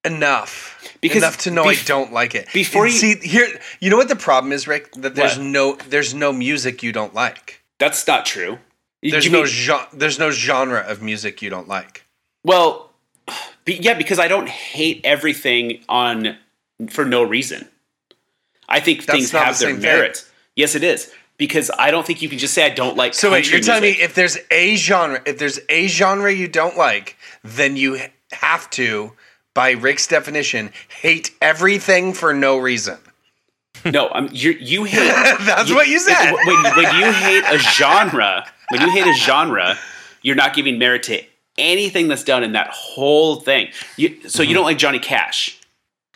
Enough. Because enough to know I don't like it. before you- see here, you know what the problem is, Rick? That there's What? no there's no music you don't like. That's not true. There's you no mean- gen- there's no genre of music you don't like. well, be, yeah, because I don't hate everything on for no reason. I think That's things have the their thing. merits. Yes, it is because I don't think you can just say I don't like. So wait, you're telling me if there's a genre, if there's a genre you don't like, then you have to, by Rick's definition, hate everything for no reason. No, I'm you. You hate. That's what you said. When when you hate a genre, when you hate a genre, you're not giving merit to anything that's done in that whole thing. You, so Mm-hmm. you don't like Johnny Cash.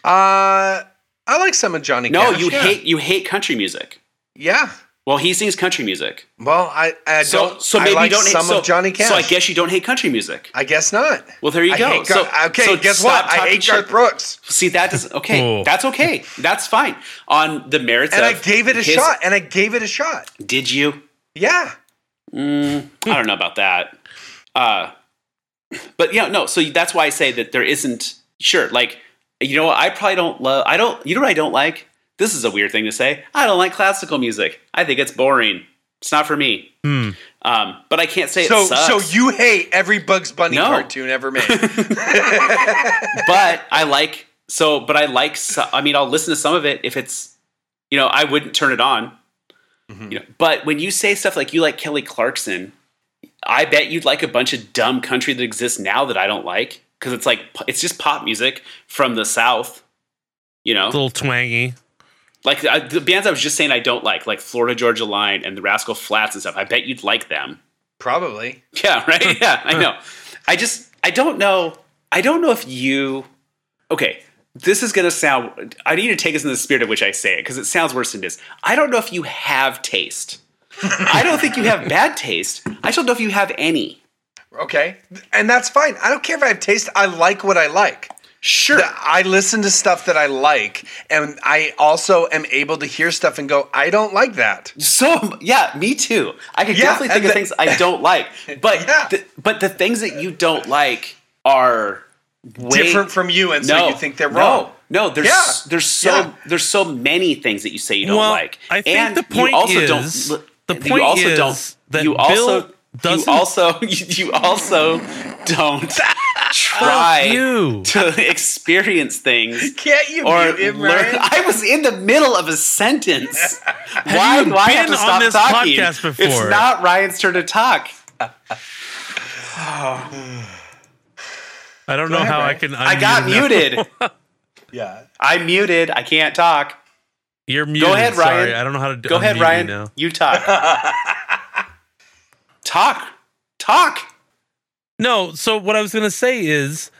Uh, I like some of Johnny. No, Cash, you yeah. hate you hate country music. Yeah. Well, he sings country music. Well, I, I So don't. so maybe I like you don't hate some so, of Johnny Cash. So I guess you don't hate country music. I guess not. Well, there you I go. hate Gar- so okay, so guess what? I talking hate shit. Garth Brooks, See, that doesn't okay. That's okay. That's fine. On the merits and I gave it a his- shot. And I gave it a shot. Did you? Yeah. I don't know about that. Uh, but yeah, no. So that's why I say that there isn't. Sure, like you know, what, I probably don't love. I don't. You know what I don't like? This is a weird thing to say. I don't like classical music. I think it's boring. It's not for me. Hmm. Um, but I can't say So it sucks. so you hate every Bugs Bunny No. cartoon ever made. but I like so. But I like. I mean, I'll listen to some of it if it's. You know, I wouldn't turn it on. Mm-hmm. You know, but when you say stuff like you like Kelly Clarkson, I bet you'd like a bunch of dumb country that exists now that I don't like because it's like it's just pop music from the South. You know, a little twangy. Like I, the bands I was just saying I don't like, like Florida Georgia Line and the Rascal Flatts and stuff. I bet you'd like them. Probably. Yeah, right. Yeah, I know. I just I don't know. I don't know if you. Okay, this is gonna sound. I need to take us in the spirit of which I say it because it sounds worse than this. I don't know if you have taste. I don't think you have bad taste. I just don't know if you have any. Okay. And that's fine. I don't care if I have taste. I like what I like. Sure. I listen to stuff that I like, and I also am able to hear stuff and go, I don't like that. So yeah, me too. I can Yeah, definitely think and of things I don't like, but Yeah. the, but the things that you don't like are way, Different from you, and so no, you think they're no, wrong. No, there's Yeah. there's so Yeah. there's so many things that you say you don't Well, like. I think and the point you also is- don't. the you point also is don't, that you also Bill doesn't- you also you also don't try you. to experience things Can't you or him, learn. Ryan? I was in the middle of a sentence. why do I have to on stop this talking? It's not Ryan's turn to talk. I don't know ahead, how I can. I got muted. Yeah. I'm muted. I can't talk. You're muted. Go ahead, Sorry, Ryan. I don't know how to do. It. Go ahead, Ryan. You talk. Talk. Talk. No, so what I was going to say is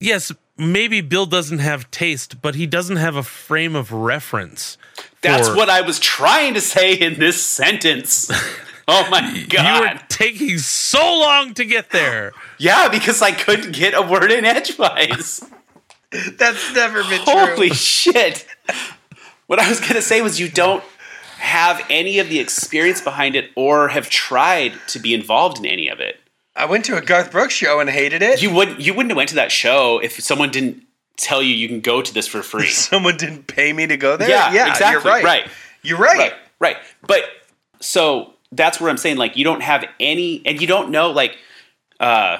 yes, maybe Bill doesn't have taste, but he doesn't have a frame of reference. That's for- what I was trying to say in this sentence. Oh my god. you god. were taking so long to get there. yeah, because I couldn't get a word in edgewise. That's never been true. Holy shit! What I was gonna say was you don't have any of the experience behind it, or have tried to be involved in any of it. I went to a Garth Brooks show and hated it. You wouldn't. You wouldn't have went to that show if someone didn't tell you you can go to this for free. Someone didn't pay me to go there. Yeah, yeah, exactly. You're right. Right. You're right. right right but so that's where i'm saying like you don't have any and you don't know like uh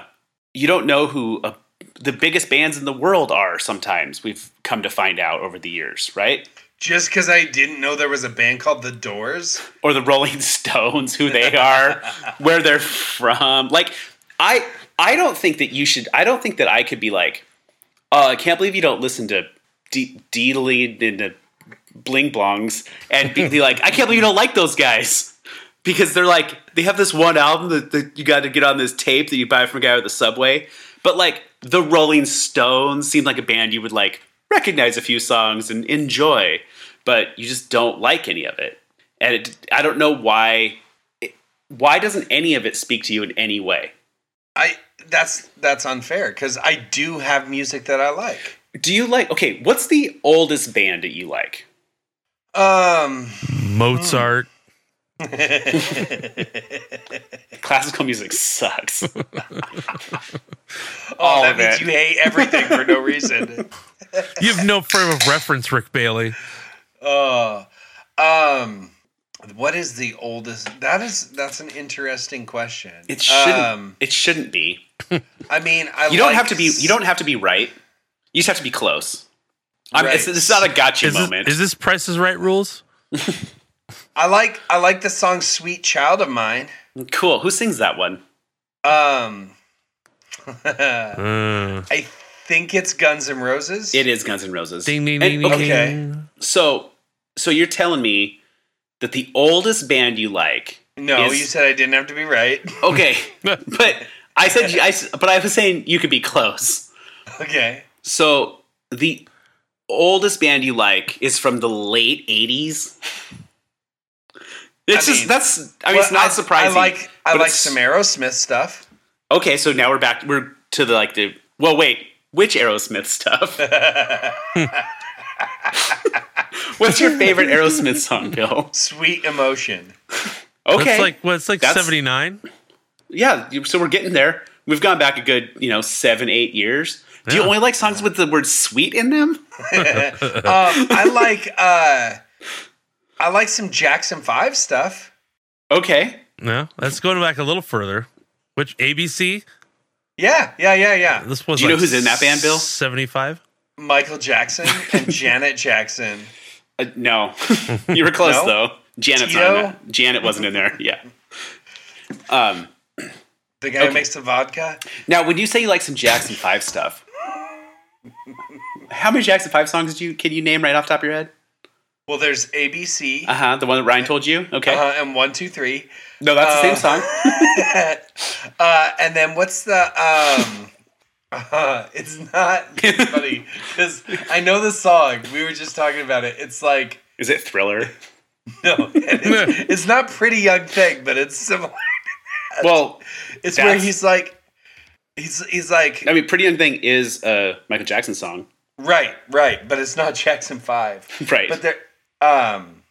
you don't know who uh, the biggest bands in the world are sometimes we've come to find out over the years right Just because I didn't know there was a band called The Doors. or the rolling stones who they are where they're from. Like i i don't think that you should i don't think that i could be like oh i can't believe you don't listen to D- Deedly and the bling blongs and be, be like i can't believe you don't like those guys. Because they're like they have this one album that, that you got to get on this tape that you buy from a guy at the subway. But like the rolling stones seem like a band you would like recognize a few songs and enjoy but you just don't like any of it and it, i don't know why it, why doesn't any of it speak to you in any way I that's that's unfair because I do have music that I like. do you like okay what's the oldest band that you like Um, Mozart. classical music sucks oh, All that of means it. you hate everything for no reason. You have no frame of reference, Rick Bailey. Oh, um, what is the oldest? That is that's an interesting question. it shouldn't Um, it shouldn't be I mean, I you don't like have to be you don't have to be right you just have to be close I mean, it's, Right. it's not a gotcha Is this, moment is this Price is Right rules? I like I like the song "Sweet Child of Mine." cool who sings that one Um, Uh, I think it's Guns N' Roses. it is guns n' roses ding ding ding ding. okay. ding. so so you're telling me that the oldest band you like no, is- you said I didn't have to be right. okay but i said you- I, s- but i was saying you could be close okay. so the oldest band you like is from the late 80s it's I just mean, that's i mean it's Well, not surprising I like I like it's- some Aerosmith stuff. okay so now we're back we're to the like the well wait which aerosmith stuff what's your favorite aerosmith song bill Sweet Emotion. okay That's like what? It's like seventy nine. yeah so we're getting there we've gone back a good you know seven eight years do you only like songs with the word sweet in them Um, I like uh, I like some Jackson Five stuff. okay No, that's going back a little further. Which ABC? Yeah, yeah, yeah, yeah. This was. Do you know who's in that band, Bill? Seventy five. Michael Jackson and Janet Jackson. Uh, no, you were close No? though. Janet's Tito? on that. Janet wasn't in there. Yeah. Um. The guy who makes the vodka. Now, when you say you like some Jackson Five stuff, how many Jackson Five songs did you can you name right off the top of your head? Well, there's ABC Uh huh. The one that Ryan told you. Okay. uh, and one, two, three. no, that's the uh, same song. uh, and then what's the um? Uh, it's not it's funny because I know the song. We were just talking about it. It's like Is it Thriller? no, it's, it's not Pretty Young Thing, but it's similar. Well, It's where he's like, he's he's like I mean, Pretty Young Thing is a Michael Jackson song, right, right, but it's not Jackson Five. right? But there, um,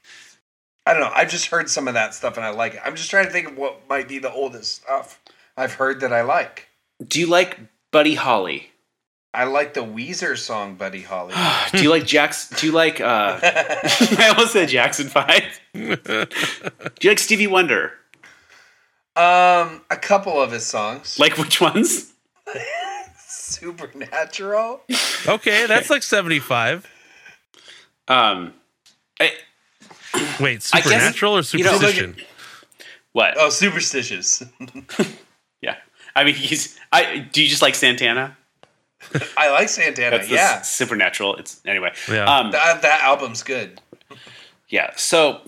I don't know. I've just heard some of that stuff and I like it. I'm just trying to think of what might be the oldest stuff I've heard that I like. Do you like Buddy Holly? I like the Weezer song "Buddy Holly." Do you like Jackson? Do you like? uh I almost said Jackson Five. Do you like Stevie Wonder? um, a couple of his songs, Like which ones? Supernatural. Okay, that's like seventy five. Um, I, Wait, I guess- supernatural or you know, look superstition? what? Oh, Superstitious. Yeah, I mean, he's. I do you just like Santana? I like Santana. That's yeah, s- supernatural. It's anyway. Yeah. Um, that that album's good. yeah. So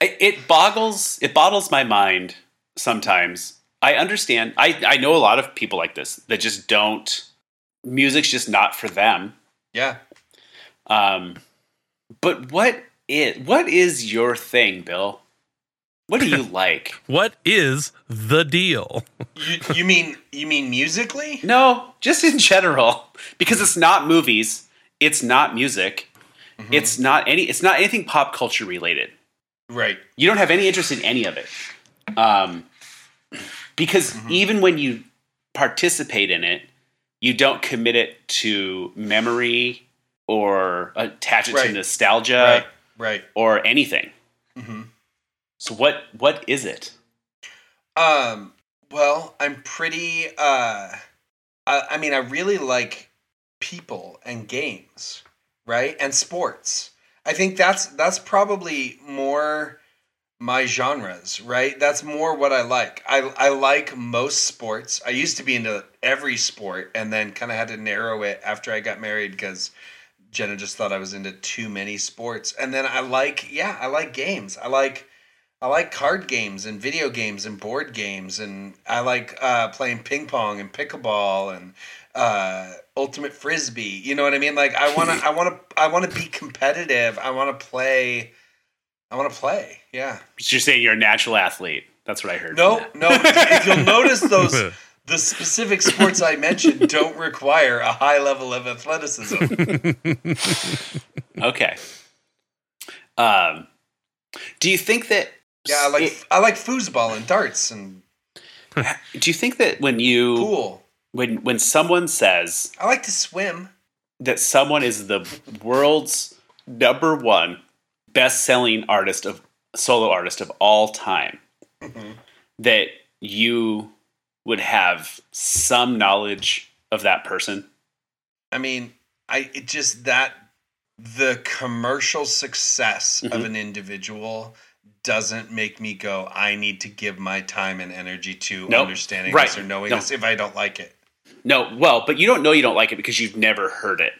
it, it boggles it boggles my mind sometimes. I understand. I I know a lot of people like this that just don't. Music's just not for them. Yeah. Um, but what is what is your thing, Bill? What do you like? What is the deal? You, you mean you mean musically? No, just in general, because it's not movies, it's not music, it's not any, it's not anything pop culture related. Right. You don't have any interest in any of it, um, because even when you participate in it, you don't commit it to memory or attach it Right. to nostalgia right. Right. or anything. hmm So what what is it? Um. Well, I'm pretty. Uh. I, I mean, I really like people and games, right, and sports. I think that's that's probably more my genres, right? That's more what I like. I I like most sports. I used to be into every sport, and then kind of had to narrow it after I got married because Jenna just thought I was into too many sports. And then I like, yeah, I like games. I like. I like card games and video games and board games, and I like uh, playing ping pong and pickleball and uh, ultimate frisbee. You know what I mean? Like I want to, I want to, I want to be competitive. I want to play. I want to play. Yeah. You're saying you're a natural athlete. That's what I heard. No, no. if you'll notice those, the specific sports I mentioned don't require a high level of athleticism. Okay. Um, do you think that? Yeah, I like it- I like foosball and darts and do you think that when you pool. when when someone says I like to swim. that someone is the world's number one best-selling artist of solo artist of all time Mhm. that you would have some knowledge of that person I mean, I it just that the commercial success of Mhm. an individual doesn't make me go, I need to give my time and energy to Nope. understanding Right. this or knowing No. this if I don't like it. no well but you don't know you don't like it because you've never heard it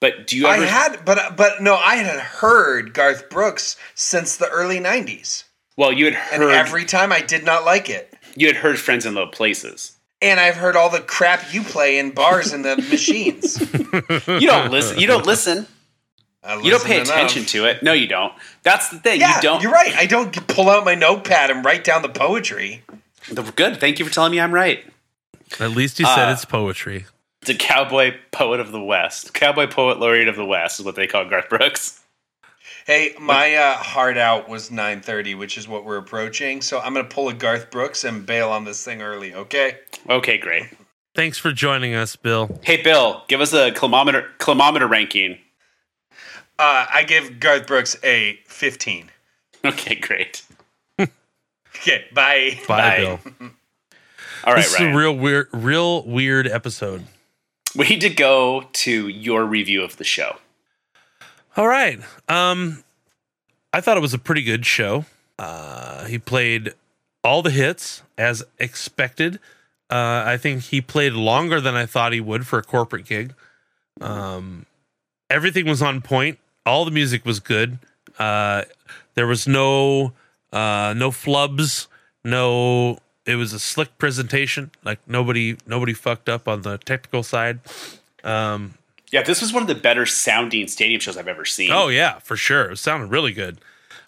but do you I had but but no, I had heard Garth Brooks since the early nineties. well you had heard, And every time I did not like it. You had heard friends in low places. And I've heard all the crap you play in bars and the machines. you don't listen you don't listen. I you don't pay listen attention to it. No you don't. That's the thing. Yeah, you don't you're right. I don't pull out my notepad and write down the poetry. good. Thank you for telling me i'm right. At least you said Uh, it's poetry. It's a cowboy poet of the west. Cowboy poet laureate of the west is what they call garth brooks Hey, my uh, heart out was 9:30, which is what we're approaching. So I'm gonna pull a Garth Brooks and bail on this thing early. Okay. okay great Thanks for joining us, Bill. hey bill give us a climometer climometer ranking Uh, I give Garth Brooks a 15. okay great Okay. Bye. Bye, Bye. Bill. all right right. this is Ryan. a real weird, real weird episode. we need to go to your review of the show All right. Um, I thought it was a pretty good show. Uh, he played all the hits as expected. Uh, I think he played longer than I thought he would for a corporate gig. Um, everything was on point. All the music was good. Uh, there was no uh, no flubs. No, it was a slick presentation. Like nobody nobody fucked up on the technical side. Um, yeah this was one of the better sounding stadium shows i've ever seen Oh yeah, for sure. It sounded really good.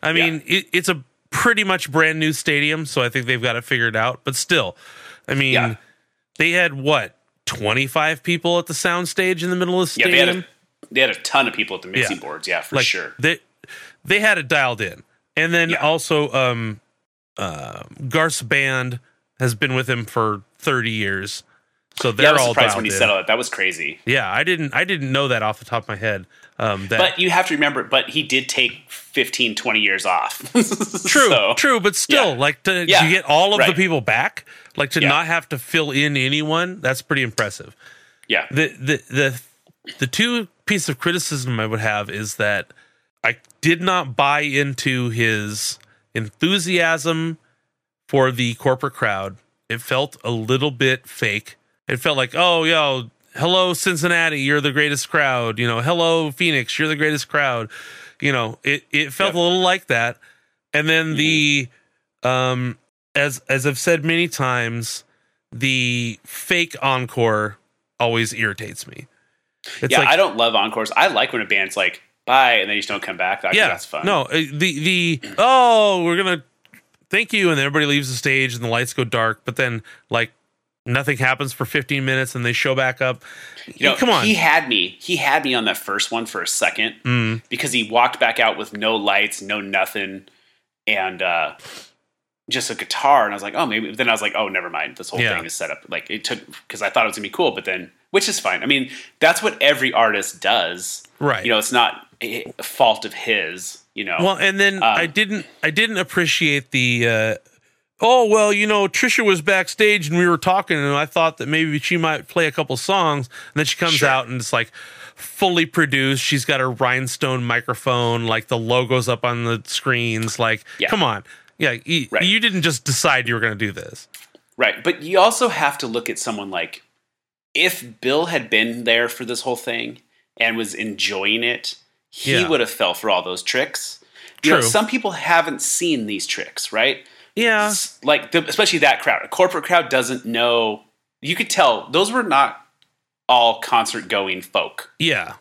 I mean, it, it's a pretty much brand new stadium, so I think they've got it figured out. But still, I mean, Yeah. they had what twenty five people at the sound stage in the middle of the yeah they stadium. had a, they had a ton of people at the mixing Yeah. boards yeah for like sure they they had it dialed in, and then Yeah. also um, uh, Garth's band has been with him for thirty years, so they're I was all surprised when he in. said all that that was crazy Yeah, I didn't I didn't know that off the top of my head. Um, that but you have to remember but he did take 15 20 years off True, So- true, but still, yeah. like to, Yeah, to get all of the people back, like to Yeah. not have to fill in anyone, that's pretty impressive. yeah The the the the two piece of criticism I would have is that I did not buy into his enthusiasm for the corporate crowd. It felt a little bit fake. It felt like, oh, yo, hello Cincinnati, you're the greatest crowd. You know, hello Phoenix, you're the greatest crowd. You know, it it felt a little like that. And then the um as as I've said many times, the fake encore always irritates me. It's yeah like i don't love encores i like when a band's like bye and then you just don't come back think yeah, that's fun No, uh, the the oh, we're gonna thank you, and everybody leaves the stage and the lights go dark. But then like nothing happens for 15 minutes and they show back up. You know, Come on. He had me. He had me on that first one for a second Mm. because he walked back out with no lights, no nothing, and uh, just a guitar. And I was like, oh, maybe. Then I was like, oh, never mind. This whole Yeah. thing is set up. Like it took because I thought it was gonna be cool, but then which is fine. I mean, that's what every artist does. Right. You know, it's not a a fault of his. You know. Well, and then Um, I didn't I didn't appreciate the uh oh well, you know, Trisha was backstage and we were talking and I thought that maybe she might play a couple songs and then she comes Sure. out and it's like fully produced. She's got her rhinestone microphone, like the logos up on the screens, like Yeah. come on. Yeah, you, Right. you didn't just decide you were going to do this. Right. But you also have to look at someone like if Bill had been there for this whole thing and was enjoying it, he Yeah. would have fell for all those tricks. You know, True. some people haven't seen these tricks, right? Yeah. Like the, especially that crowd. A corporate crowd doesn't know. You could tell those were not all concert going folk. Yeah.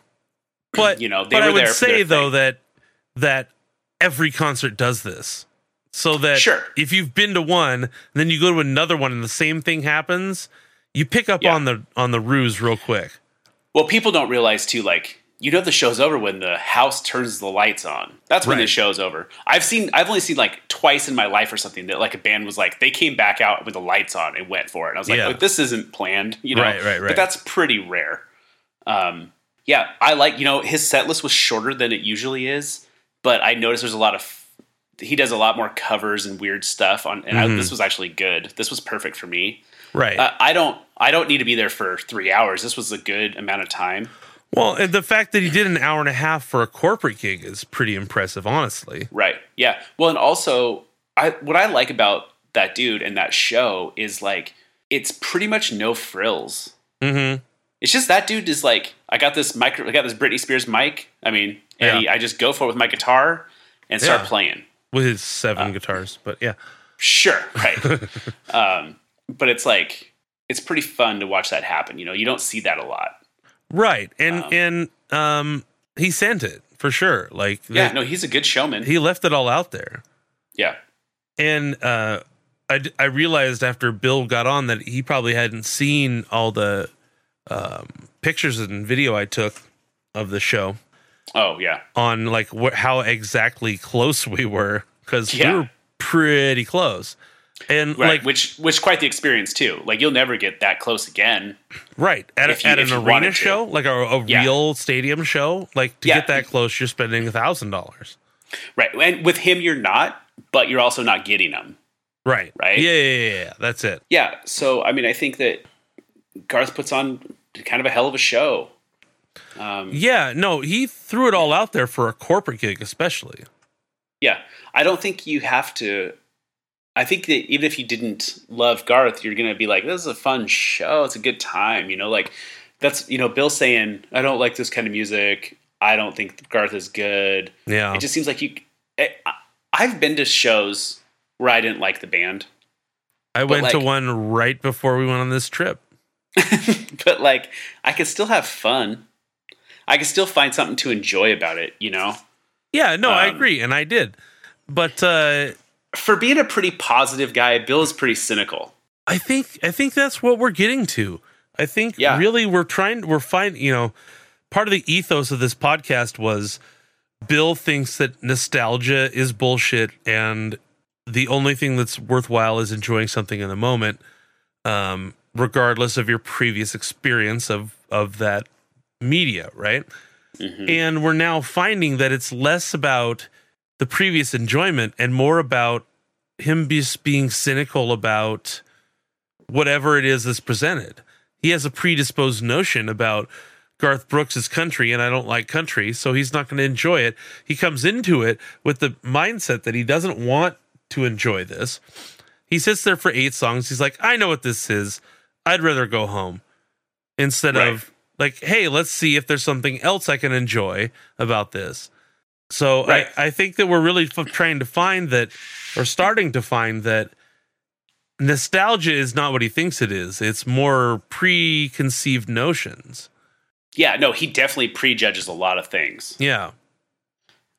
But You know, they but I would say though thing. that that every concert does this. So that Sure. if you've been to one, then you go to another one and the same thing happens, you pick up Yeah. on the on the ruse real quick. Well, people don't realize too, like, you know, the show's over when the house turns the lights on. That's when the show's over. I've seen, I've only seen like twice in my life or something that like a band was like, they came back out with the lights on and went for it. And I was like, Yeah. "Look, this isn't planned, you know? Right, right, right. But that's pretty rare. Um, yeah, I like, you know, his set list was shorter than it usually is, but I noticed there's a lot of, he does a lot more covers and weird stuff on, and I, Mhm. this was actually good. This was perfect for me. Right. Uh, I don't, I don't need to be there for three hours. This was a good amount of time. Well, and the fact that he did an hour and a half for a corporate gig is pretty impressive, honestly. Right. Yeah. Well, and also, I what I like about that dude and that show is like it's pretty much no frills. Mm-hmm. It's just that dude is like, I got this micro, I got this Britney Spears mic. I mean, and he, I just go for it with my guitar and start Yeah. playing. With his seven Uh, guitars, but yeah. Sure, right. um, but it's like it's pretty fun to watch that happen. You know, you don't see that a lot. Right. And Um, and um he sent it for sure. Like Yeah. that- No, he's a good showman. he left it all out there. yeah. And uh, I I realized after Bill got on that he probably hadn't seen all the um, pictures and video I took of the show Oh yeah. on like wh- how exactly close we were because Yeah. we were pretty close. And Right. like which which quite the experience too. Like you'll never get that close again. right at, a, you- at an arena show, like a, a Yeah. real stadium show, like to Yeah. get that close, you're spending a thousand dollars. Right. And with him, you're not, but you're also not getting them. Right. Right? Yeah, yeah, yeah, yeah. That's it. Yeah. So, I mean, I think that Garth puts on kind of a hell of a show. Um, Yeah, no, he threw it all out there for a corporate gig, especially. yeah. I don't think you have to. I think that even if you didn't love Garth, you're going to be like, this is a fun show. It's a good time. You know, like that's, you know, Bill saying, I don't like this kind of music. I don't think Garth is good. Yeah. It just seems like you. I- I've been to shows where I didn't like the band. I went to one right before we went on this trip. but like I could still have fun. I could still find something to enjoy about it, you know. Yeah, no, I Um, agree, and I did. But uh For being a pretty positive guy, Bill is pretty cynical. I think I think that's what we're getting to. I think Yeah. really we're trying we're finding you know part of the ethos of this podcast was Bill thinks that nostalgia is bullshit and the only thing that's worthwhile is enjoying something in the moment um regardless of your previous experience of of that media, right? Mhm. And we're now finding that it's less about the previous enjoyment and more about him just being cynical about whatever it is that's presented. He has a predisposed notion about Garth Brooks' country, and I don't like country, so he's not going to enjoy it. He comes into it with the mindset that he doesn't want to enjoy this. He sits there for eight songs. He's like, I know what this is. I'd rather go home instead Right. of like, hey, let's see if there's something else I can enjoy about this. So Right. I, I think that we're really f- trying to find that, or starting to find that nostalgia is not what he thinks it is. It's more preconceived notions. Yeah, no, he definitely prejudges a lot of things. Yeah.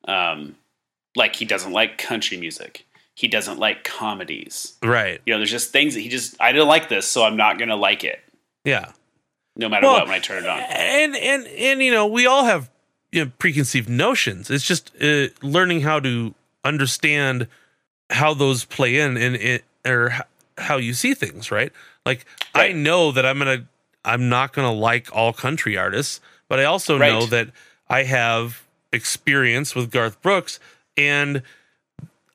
Um, like he doesn't like country music. he doesn't like comedies. Right. You know, there's just things that he just I don't like this, so I'm not gonna like it, Yeah. no matter Well, what when I turn it on. And and and you know, we all have you know, preconceived notions. It's just uh, learning how to understand how those play in and it or how you see things, right? Like I know that I'm gonna I'm not gonna like all country artists, but I also know that I have experience with Garth Brooks and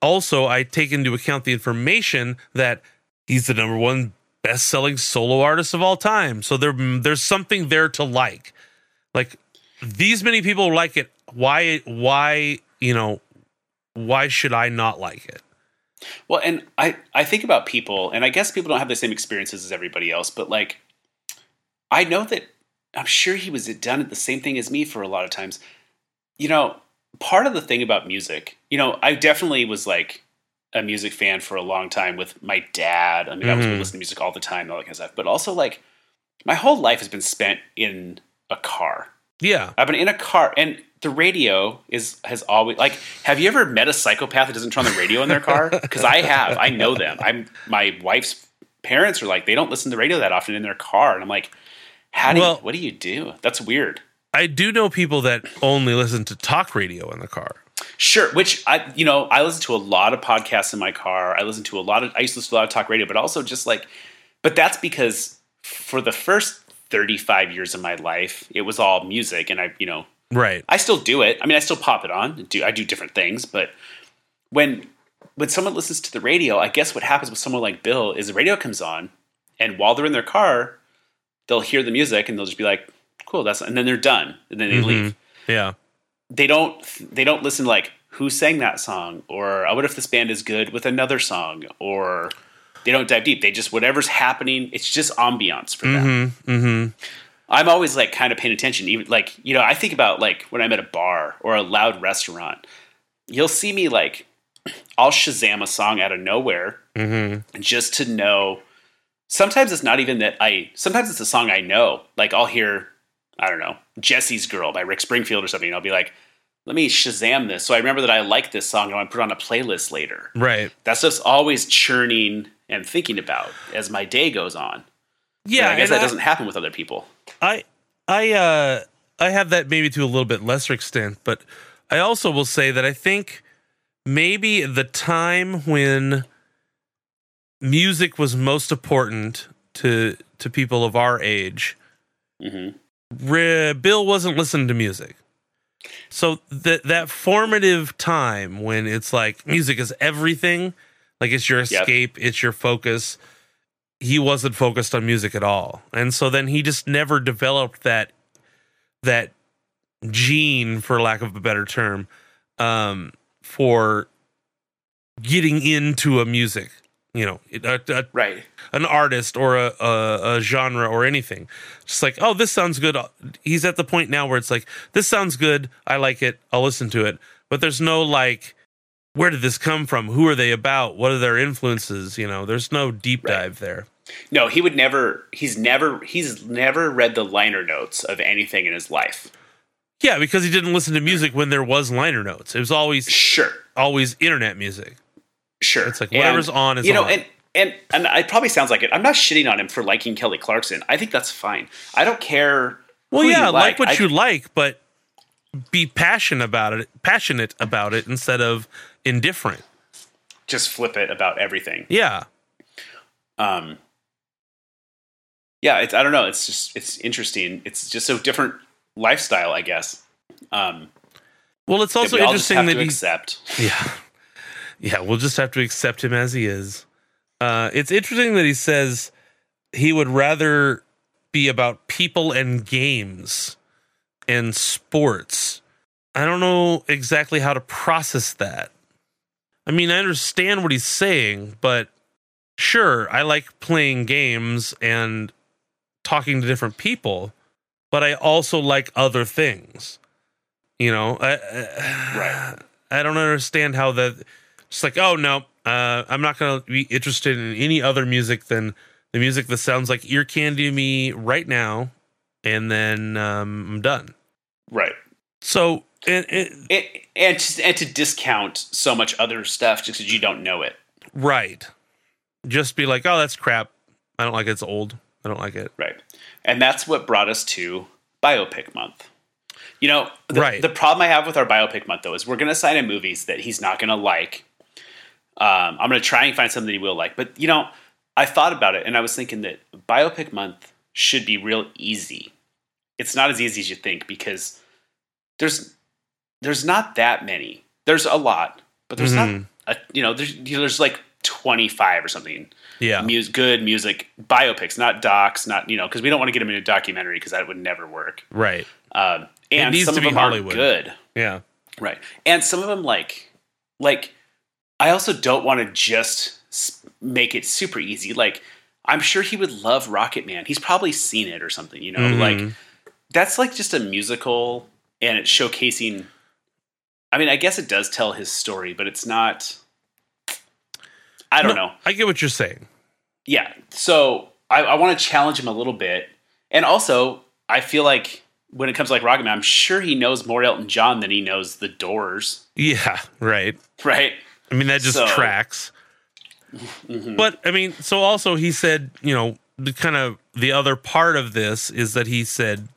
also I take into account the information that he's the number one best-selling solo artist of all time. So there there's something there to like. Like these many people like it. Why why, you know, why should I not like it? Well, and I I think about people, and I guess people don't have the same experiences as everybody else, but like I know that I'm sure he was done at the same thing as me for a lot of times. You know, part of the thing about music, you know, I definitely was like a music fan for a long time with my dad. I mean, I was Mhm. listening to music all the time, all that kind of stuff. But also, like, my whole life has been spent in a car. Yeah. I've been in a car, and the radio is has always like. Have you ever met a psychopath that doesn't turn on the radio in their car? Because I have. I know them. I'm my wife's parents are like they don't listen to radio that often in their car, and I'm like, how do Well- you? What do you do? That's weird. I do know people that only listen to talk radio in the car. Sure, which I you know I listen to a lot of podcasts in my car. I listen to a lot of I used to listen to a lot of talk radio, but also just like, but that's because for the first 35 years of my life, it was all music, and I you know Right. I still do it. I mean, I still pop it on. and Do I do different things? But when when someone listens to the radio, I guess what happens with someone like Bill is the radio comes on, and while they're in their car, they'll hear the music and they'll just be like, "Cool, that's," and then they're done, and then they Mhm. leave. Yeah. They don't they don't listen like who sang that song or "Oh, what if this band is good with another song or they don't dive deep. They just whatever's happening. It's just ambiance for them. Mm-hmm. Mm-hmm. I'm always like kind of paying attention. Even like you know, I think about like when I'm at a bar or a loud restaurant. You'll see me like I'll Shazam a song out of nowhere Mm-hmm. just to know. Sometimes it's not even that I. Sometimes it's a song I know. Like I'll hear, I don't know, Jesse's Girl by Rick Springfield or something. And I'll be like, let me Shazam this. So I remember that I like this song and I want to put it on a playlist later. Right. That's just always churning and thinking about as my day goes on. But Yeah. I guess that doesn't happen with other people. I I uh I have that maybe to a little bit lesser extent, but I also will say that I think maybe the time when music was most important to to people of our age, hmm re- Bill wasn't listening to music. So that that formative time when it's like music is everything, like it's your escape, it's your focus. He wasn't focused on music at all. And so then he just never developed that that gene for lack of a better term um for getting into a music, you know, a, a, Right. an artist or a, a, a genre or anything. Just like, oh, this sounds good. He's at the point now where it's like, this sounds good. I like it. I'll listen to it. But there's no like, where did this come from? Who are they about? What are their influences? You know, there's no deep Right. dive there. No, he would never. He's never. He's never read the liner notes of anything in his life. Yeah, because he didn't listen to music when there was liner notes. It was always Sure, always internet music. Sure. It's like whatever's And, on is you know, on. and and and it probably sounds like it. I'm not shitting on him for liking Kelly Clarkson. I think that's fine. I don't care. well, yeah, like, what I- you like, but be passionate about it. Passionate about it instead of indifferent. just flip it about everything. Yeah. Um, yeah, it's I don't know. It's just it's interesting. It's just so different lifestyle, I guess. Um, Well, it's also we interesting that to he's accept. Yeah. Yeah, we'll just have to accept him as he is. Uh, it's interesting that he says he would rather be about people and games and sports. I don't know exactly how to process that. I mean, I understand what he's saying, but sure, I like playing games and talking to different people, but I also like other things. You know, I, I- Right. I don't understand how that. It's like, oh no, uh, I'm not going to be interested in any other music than the music that sounds like ear candy to me right now, and then um, I'm done. Right. So and it, it, and to, and to discount so much other stuff just because you don't know it. right, just be like, oh, that's crap. I don't like it. It's old. I don't like it. Right. And that's what brought us to biopic month. You know, the, Right. the problem I have with our biopic month though is we're going to sign him movies that he's not going to like. Um, I'm going to try and find something that he will like. But, you know, I thought about it and I was thinking that biopic month should be real easy. It's not as easy as you think because there's there's not that many. There's a lot, but there's Mhm. not a, you know, there's you know, there's like 25 or something Yeah, mus- good music biopics, not docs, not you know, because we don't want to get them in a documentary because that would never work. right. Um, and some of them Hollywood. aren't good, Yeah, right? And some of them like, like, I also don't want to just make it super easy. Like, I'm sure he would love Rocket Man. He's probably seen it or something, you know. Mhm. Like, that's like just a musical, and it's showcasing. I mean, I guess it does tell his story, but it's not. I don't No, know I get what you're saying. yeah so i, I want to challenge him a little bit and also i feel like when it comes to like rocket man i'm sure he knows more elton john than he knows the doors Yeah, right. right I mean, that just So- tracks. Mhm. But I mean, so also he said, you know, the kind of the other part of this is that he said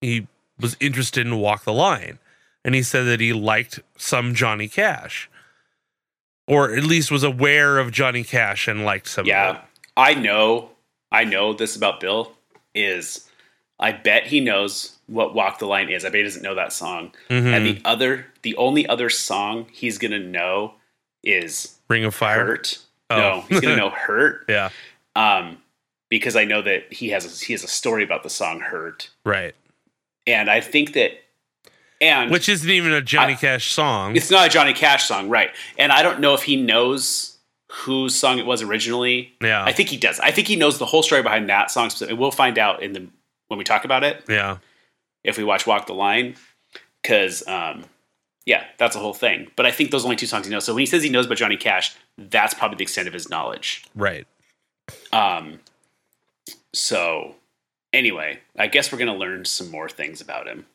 he was interested in Walk the Line, and he said that he liked some Johnny Cash, or at least was aware of Johnny Cash and liked some. of yeah i know i know this about bill is i bet he knows what walk the line is i bet he doesn't know that song Mhm. and the other the only other song he's gonna know is Ring of Fire. hurt Oh. no he's gonna know hurt Yeah, um because i know that he has a, he has a story about the song hurt right. and I think that, and Which isn't even a Johnny I- Cash song. it's not a Johnny Cash song, right? And I don't know if he knows whose song it was originally. Yeah, I think he does. I think he knows the whole story behind that song. specifically. We'll find out in the when we talk about it yeah, if we watch Walk the Line, because um, yeah, that's the whole thing. But I think those are only two songs he knows. So when he says he knows about Johnny Cash, that's probably the extent of his knowledge. right. Um, so anyway, I guess we're gonna learn some more things about him.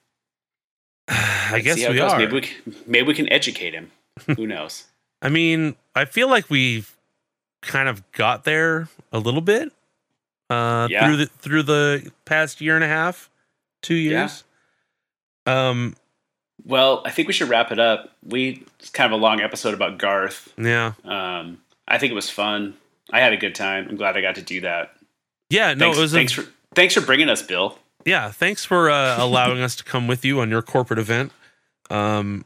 I guess we are. Maybe we, can- maybe we can educate him. Who knows? I mean, I feel like we've kind of got there a little bit uh, Yeah. through the through the past year and a half, two years. Um, Well, I think we should wrap it up. We it's kind of a long episode about Garth. yeah, Um, I think it was fun. I had a good time. I'm glad I got to do that. yeah. No, thanks, it was a, thanks for thanks for bringing us, Bill. yeah. Thanks for uh, allowing us to come with you on your corporate event. Um,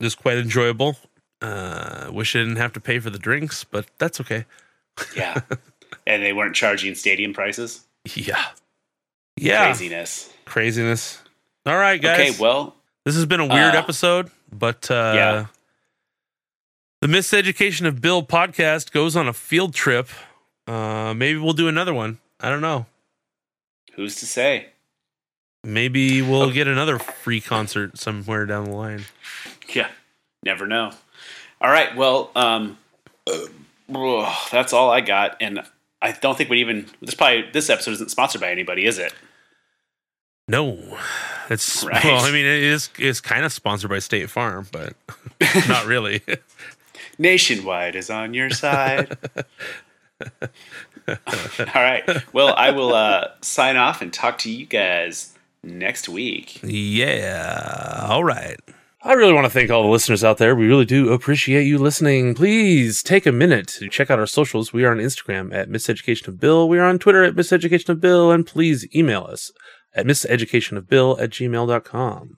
it was quite enjoyable. Uh, wish I didn't have to pay for the drinks, but that's okay. Yeah, and they weren't charging stadium prices. Yeah, yeah. Craziness. Craziness. All right, guys. Okay, well, This has been a weird Uh, episode, but uh, Yeah. the Miseducation of Bill podcast goes on a field trip. Uh, maybe we'll do another one. I don't know. who's to say? Maybe we'll Okay. get another free concert somewhere down the line. Yeah, never know. All right, well, um, ugh, that's all I got, and I don't think we even. This probably this episode isn't sponsored by anybody, is it? No, it's Right. well. I mean, it is. It's kind of sponsored by State Farm, but not really. Nationwide is on your side. All right. Well, I will uh, sign off and talk to you guys next week. Yeah. All right. I really want to thank all the listeners out there. We really do appreciate you listening. Please take a minute to check out our socials. We are on Instagram at Miseducation of Bill. We are on Twitter at Miseducation of Bill. And please email us at miseducationofbill at gmail.com.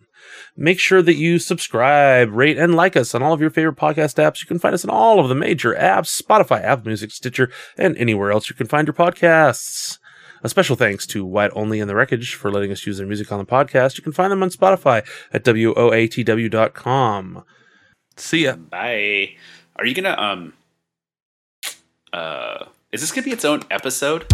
Make sure that you subscribe, rate, and like us on all of your favorite podcast apps. You can find us on all of the major apps Spotify, Apple Music, Stitcher, and anywhere else you can find your podcasts. A special thanks to Wyatt Olney and The Wreckage for letting us use their music on the podcast. You can find them on Spotify at WOATW.com. See ya. Bye. Are you gonna um uh is this gonna be its own episode?